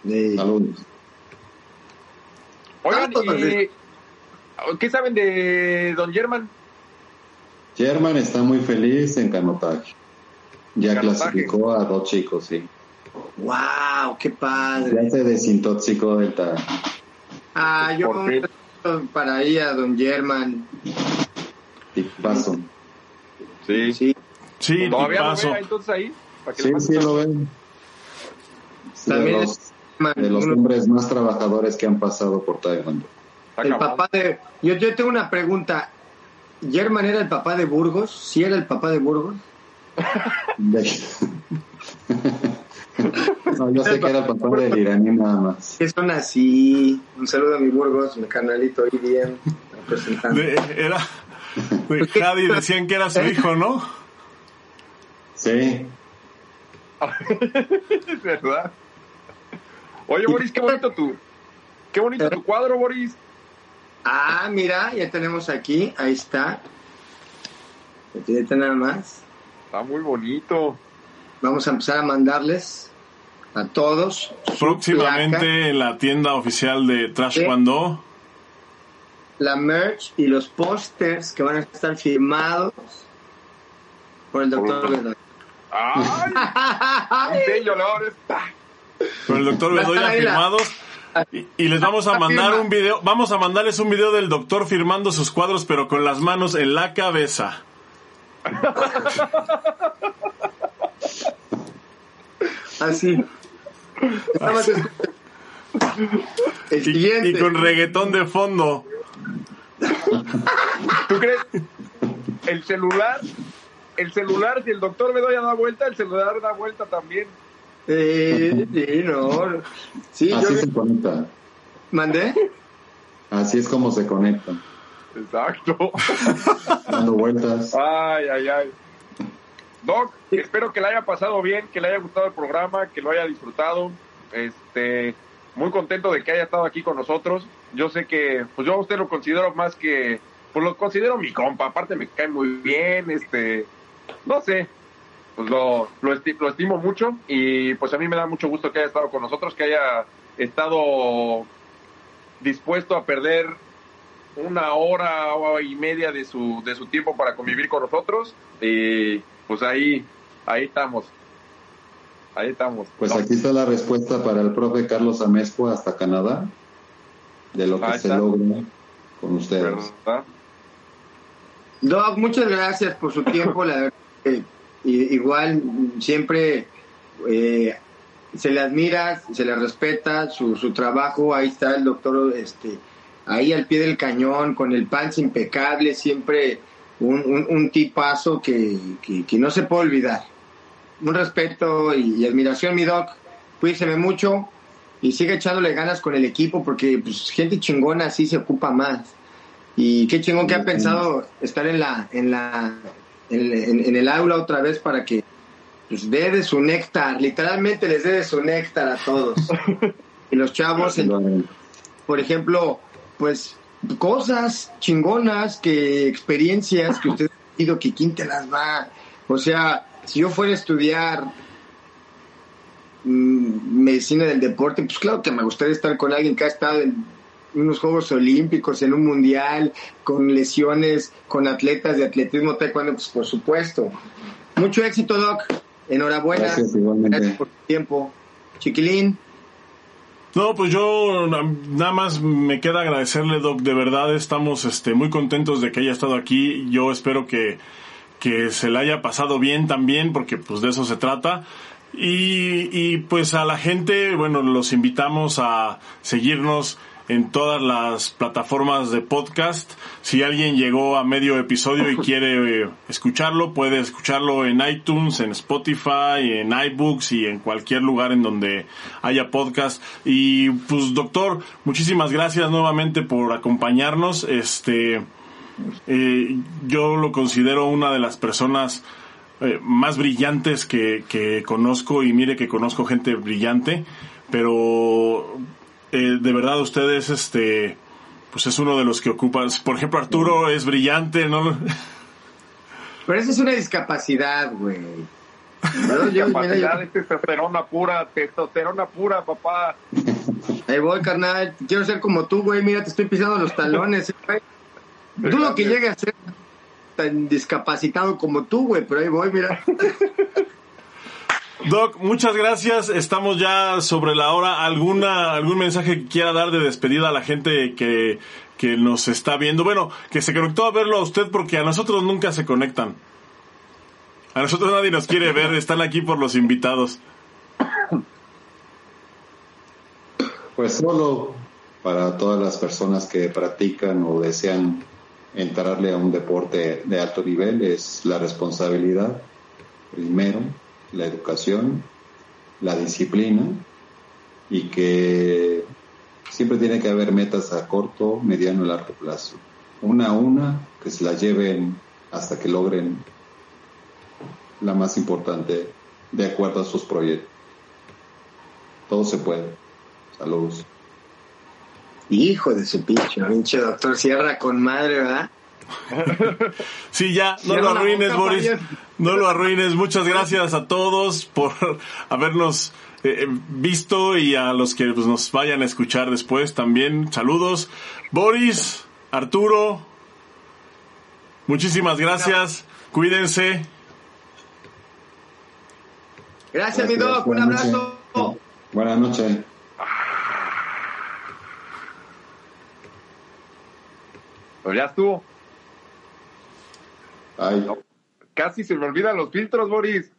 Saludos. Oigan, ¿y qué saben de don German? German está muy feliz en canotaje. Ya clasificó a dos chicos, sí. ¡Wow! ¡Qué padre! Ya se desintoxicó del Ah, yo para ir a don German. paso. Sí. Sí. Sí, ¿Todavía lo ven entonces ahí? sí, sí lo ven. También de los hombres más trabajadores que han pasado por Taekwondo. El papá de, yo, yo tengo una pregunta. ¿German era el papá de Burgos? ¿Sí era el papá de Burgos? no, yo sé que era el papá del iraní nada más. Que son así. Un saludo a mi Burgos, mi canalito ahí bien representante. era, de Javi decían que era su hijo, ¿no? Sí. es verdad. Oye, Boris, qué bonito tu, qué bonito tu cuadro, Boris. Ah, mira, ya tenemos aquí, ahí está. Aquí nada más. Está muy bonito. Vamos a empezar a mandarles a todos. Próximamente en la tienda oficial de Trash Cuando. La merch y los pósters que van a estar firmados por el doctor ¡Ay! bello, con el doctor Bedoya firmados. Y, les vamos a mandar un video, vamos a mandarles un video del doctor firmando sus cuadros, pero con las manos en la cabeza. Así. Y, y, con reggaetón de fondo. ¿Tú crees? El celular, el celular, si el doctor Bedoya da vuelta, el celular da vuelta también. Sí, sí, no. Sí, Así se conecta. ¿Mandé? Así es como se conecta. Exacto. Dando vueltas. Ay, ay, ay. Doc, espero que le haya pasado bien, que le haya gustado el programa, que lo haya disfrutado. Este, muy contento de que haya estado aquí con nosotros. Yo sé que, pues yo a usted lo considero más que, pues lo considero mi compa. Aparte me cae muy bien, este, no sé, pues lo, lo, estimo mucho y pues a mí me da mucho gusto que haya estado con nosotros, que haya estado dispuesto a perder una hora y media de su, de su tiempo para convivir con nosotros y pues ahí, ahí estamos. Ahí estamos. Pues aquí está la respuesta para el profe Carlos Amesco hasta Canadá, de lo que se logra con ustedes. Doc, muchas gracias por su tiempo. La verdad igual siempre eh, se le admira, se le respeta su, su trabajo, ahí está el doctor, este, ahí al pie del cañón, con el pants impecable, siempre un, un, tipazo que, que, no se puede olvidar. Un respeto y, admiración, mi doc, cuídese mucho y sigue echándole ganas con el equipo porque pues, gente chingona así se ocupa más. Y qué chingón que ha pensado estar en la, en la, en, el aula otra vez para que pues dé de su néctar, literalmente les dé de su néctar a todos. y los chavos, por ejemplo, pues cosas chingonas, que experiencias que usted ha tenido, que quién te las va. O sea, si yo fuera a estudiar mm, medicina del deporte, pues claro que me gustaría estar con alguien que ha estado en unos Juegos Olímpicos, en un Mundial, con lesiones, con atletas de atletismo taekwondo, pues por supuesto. Mucho éxito, Doc. Enhorabuena. Gracias, Gracias por tu tiempo. Chiquilín. No, pues yo nada más me queda agradecerle, Doc. De verdad estamos este, muy contentos de que haya estado aquí. Yo espero que, que se le haya pasado bien también, porque pues de eso se trata. Y, y pues a la gente, bueno, los invitamos a seguirnos en todas las plataformas de podcast. Si alguien llegó a medio episodio y quiere eh, escucharlo, puede escucharlo en iTunes, en Spotify, en iBooks y en cualquier lugar en donde haya podcast. Y pues doctor, muchísimas gracias nuevamente por acompañarnos. Este, eh, yo lo considero una de las personas eh, más brillantes que, que conozco y mire que conozco gente brillante, pero eh, de verdad ustedes, este, pues es uno de los que ocupan. Por ejemplo, Arturo es brillante, ¿no? Pero eso es una discapacidad, güey. Discapacidad de testosterona pura, testosterona pura, papá. Ahí voy, carnal. Quiero ser como tú, güey. Mira, te estoy pisando los talones, güey. Tú lo que llegue a ser tan discapacitado como tú, güey, pero ahí voy, mira. Doc, muchas gracias. Estamos ya sobre la hora. ¿Alguna, algún mensaje que quiera dar de despedida a la gente que, que nos está viendo? Bueno, que se conectó a verlo a usted porque a nosotros nunca se conectan. A nosotros nadie nos quiere ver, están aquí por los invitados. Pues solo para todas las personas que practican o desean entrarle a un deporte de alto nivel es la responsabilidad, primero, la educación, la disciplina y que siempre tiene que haber metas a corto, mediano y largo plazo. Una a una, que se las lleven hasta que logren la más importante de acuerdo a sus proyectos. Todo se puede. Saludos. Hijo de su pinche, pinche doctor Sierra con madre, ¿verdad? sí, ya, no lo arruines, Boris. No lo arruines. Muchas gracias a todos por habernos eh, visto y a los que pues, nos vayan a escuchar después también. Saludos. Boris, Arturo, muchísimas gracias. Cuídense. Gracias, mi doc. Un abrazo. Buenas noches. Pues ya estuvo. Casi se me olvidan los filtros, Boris.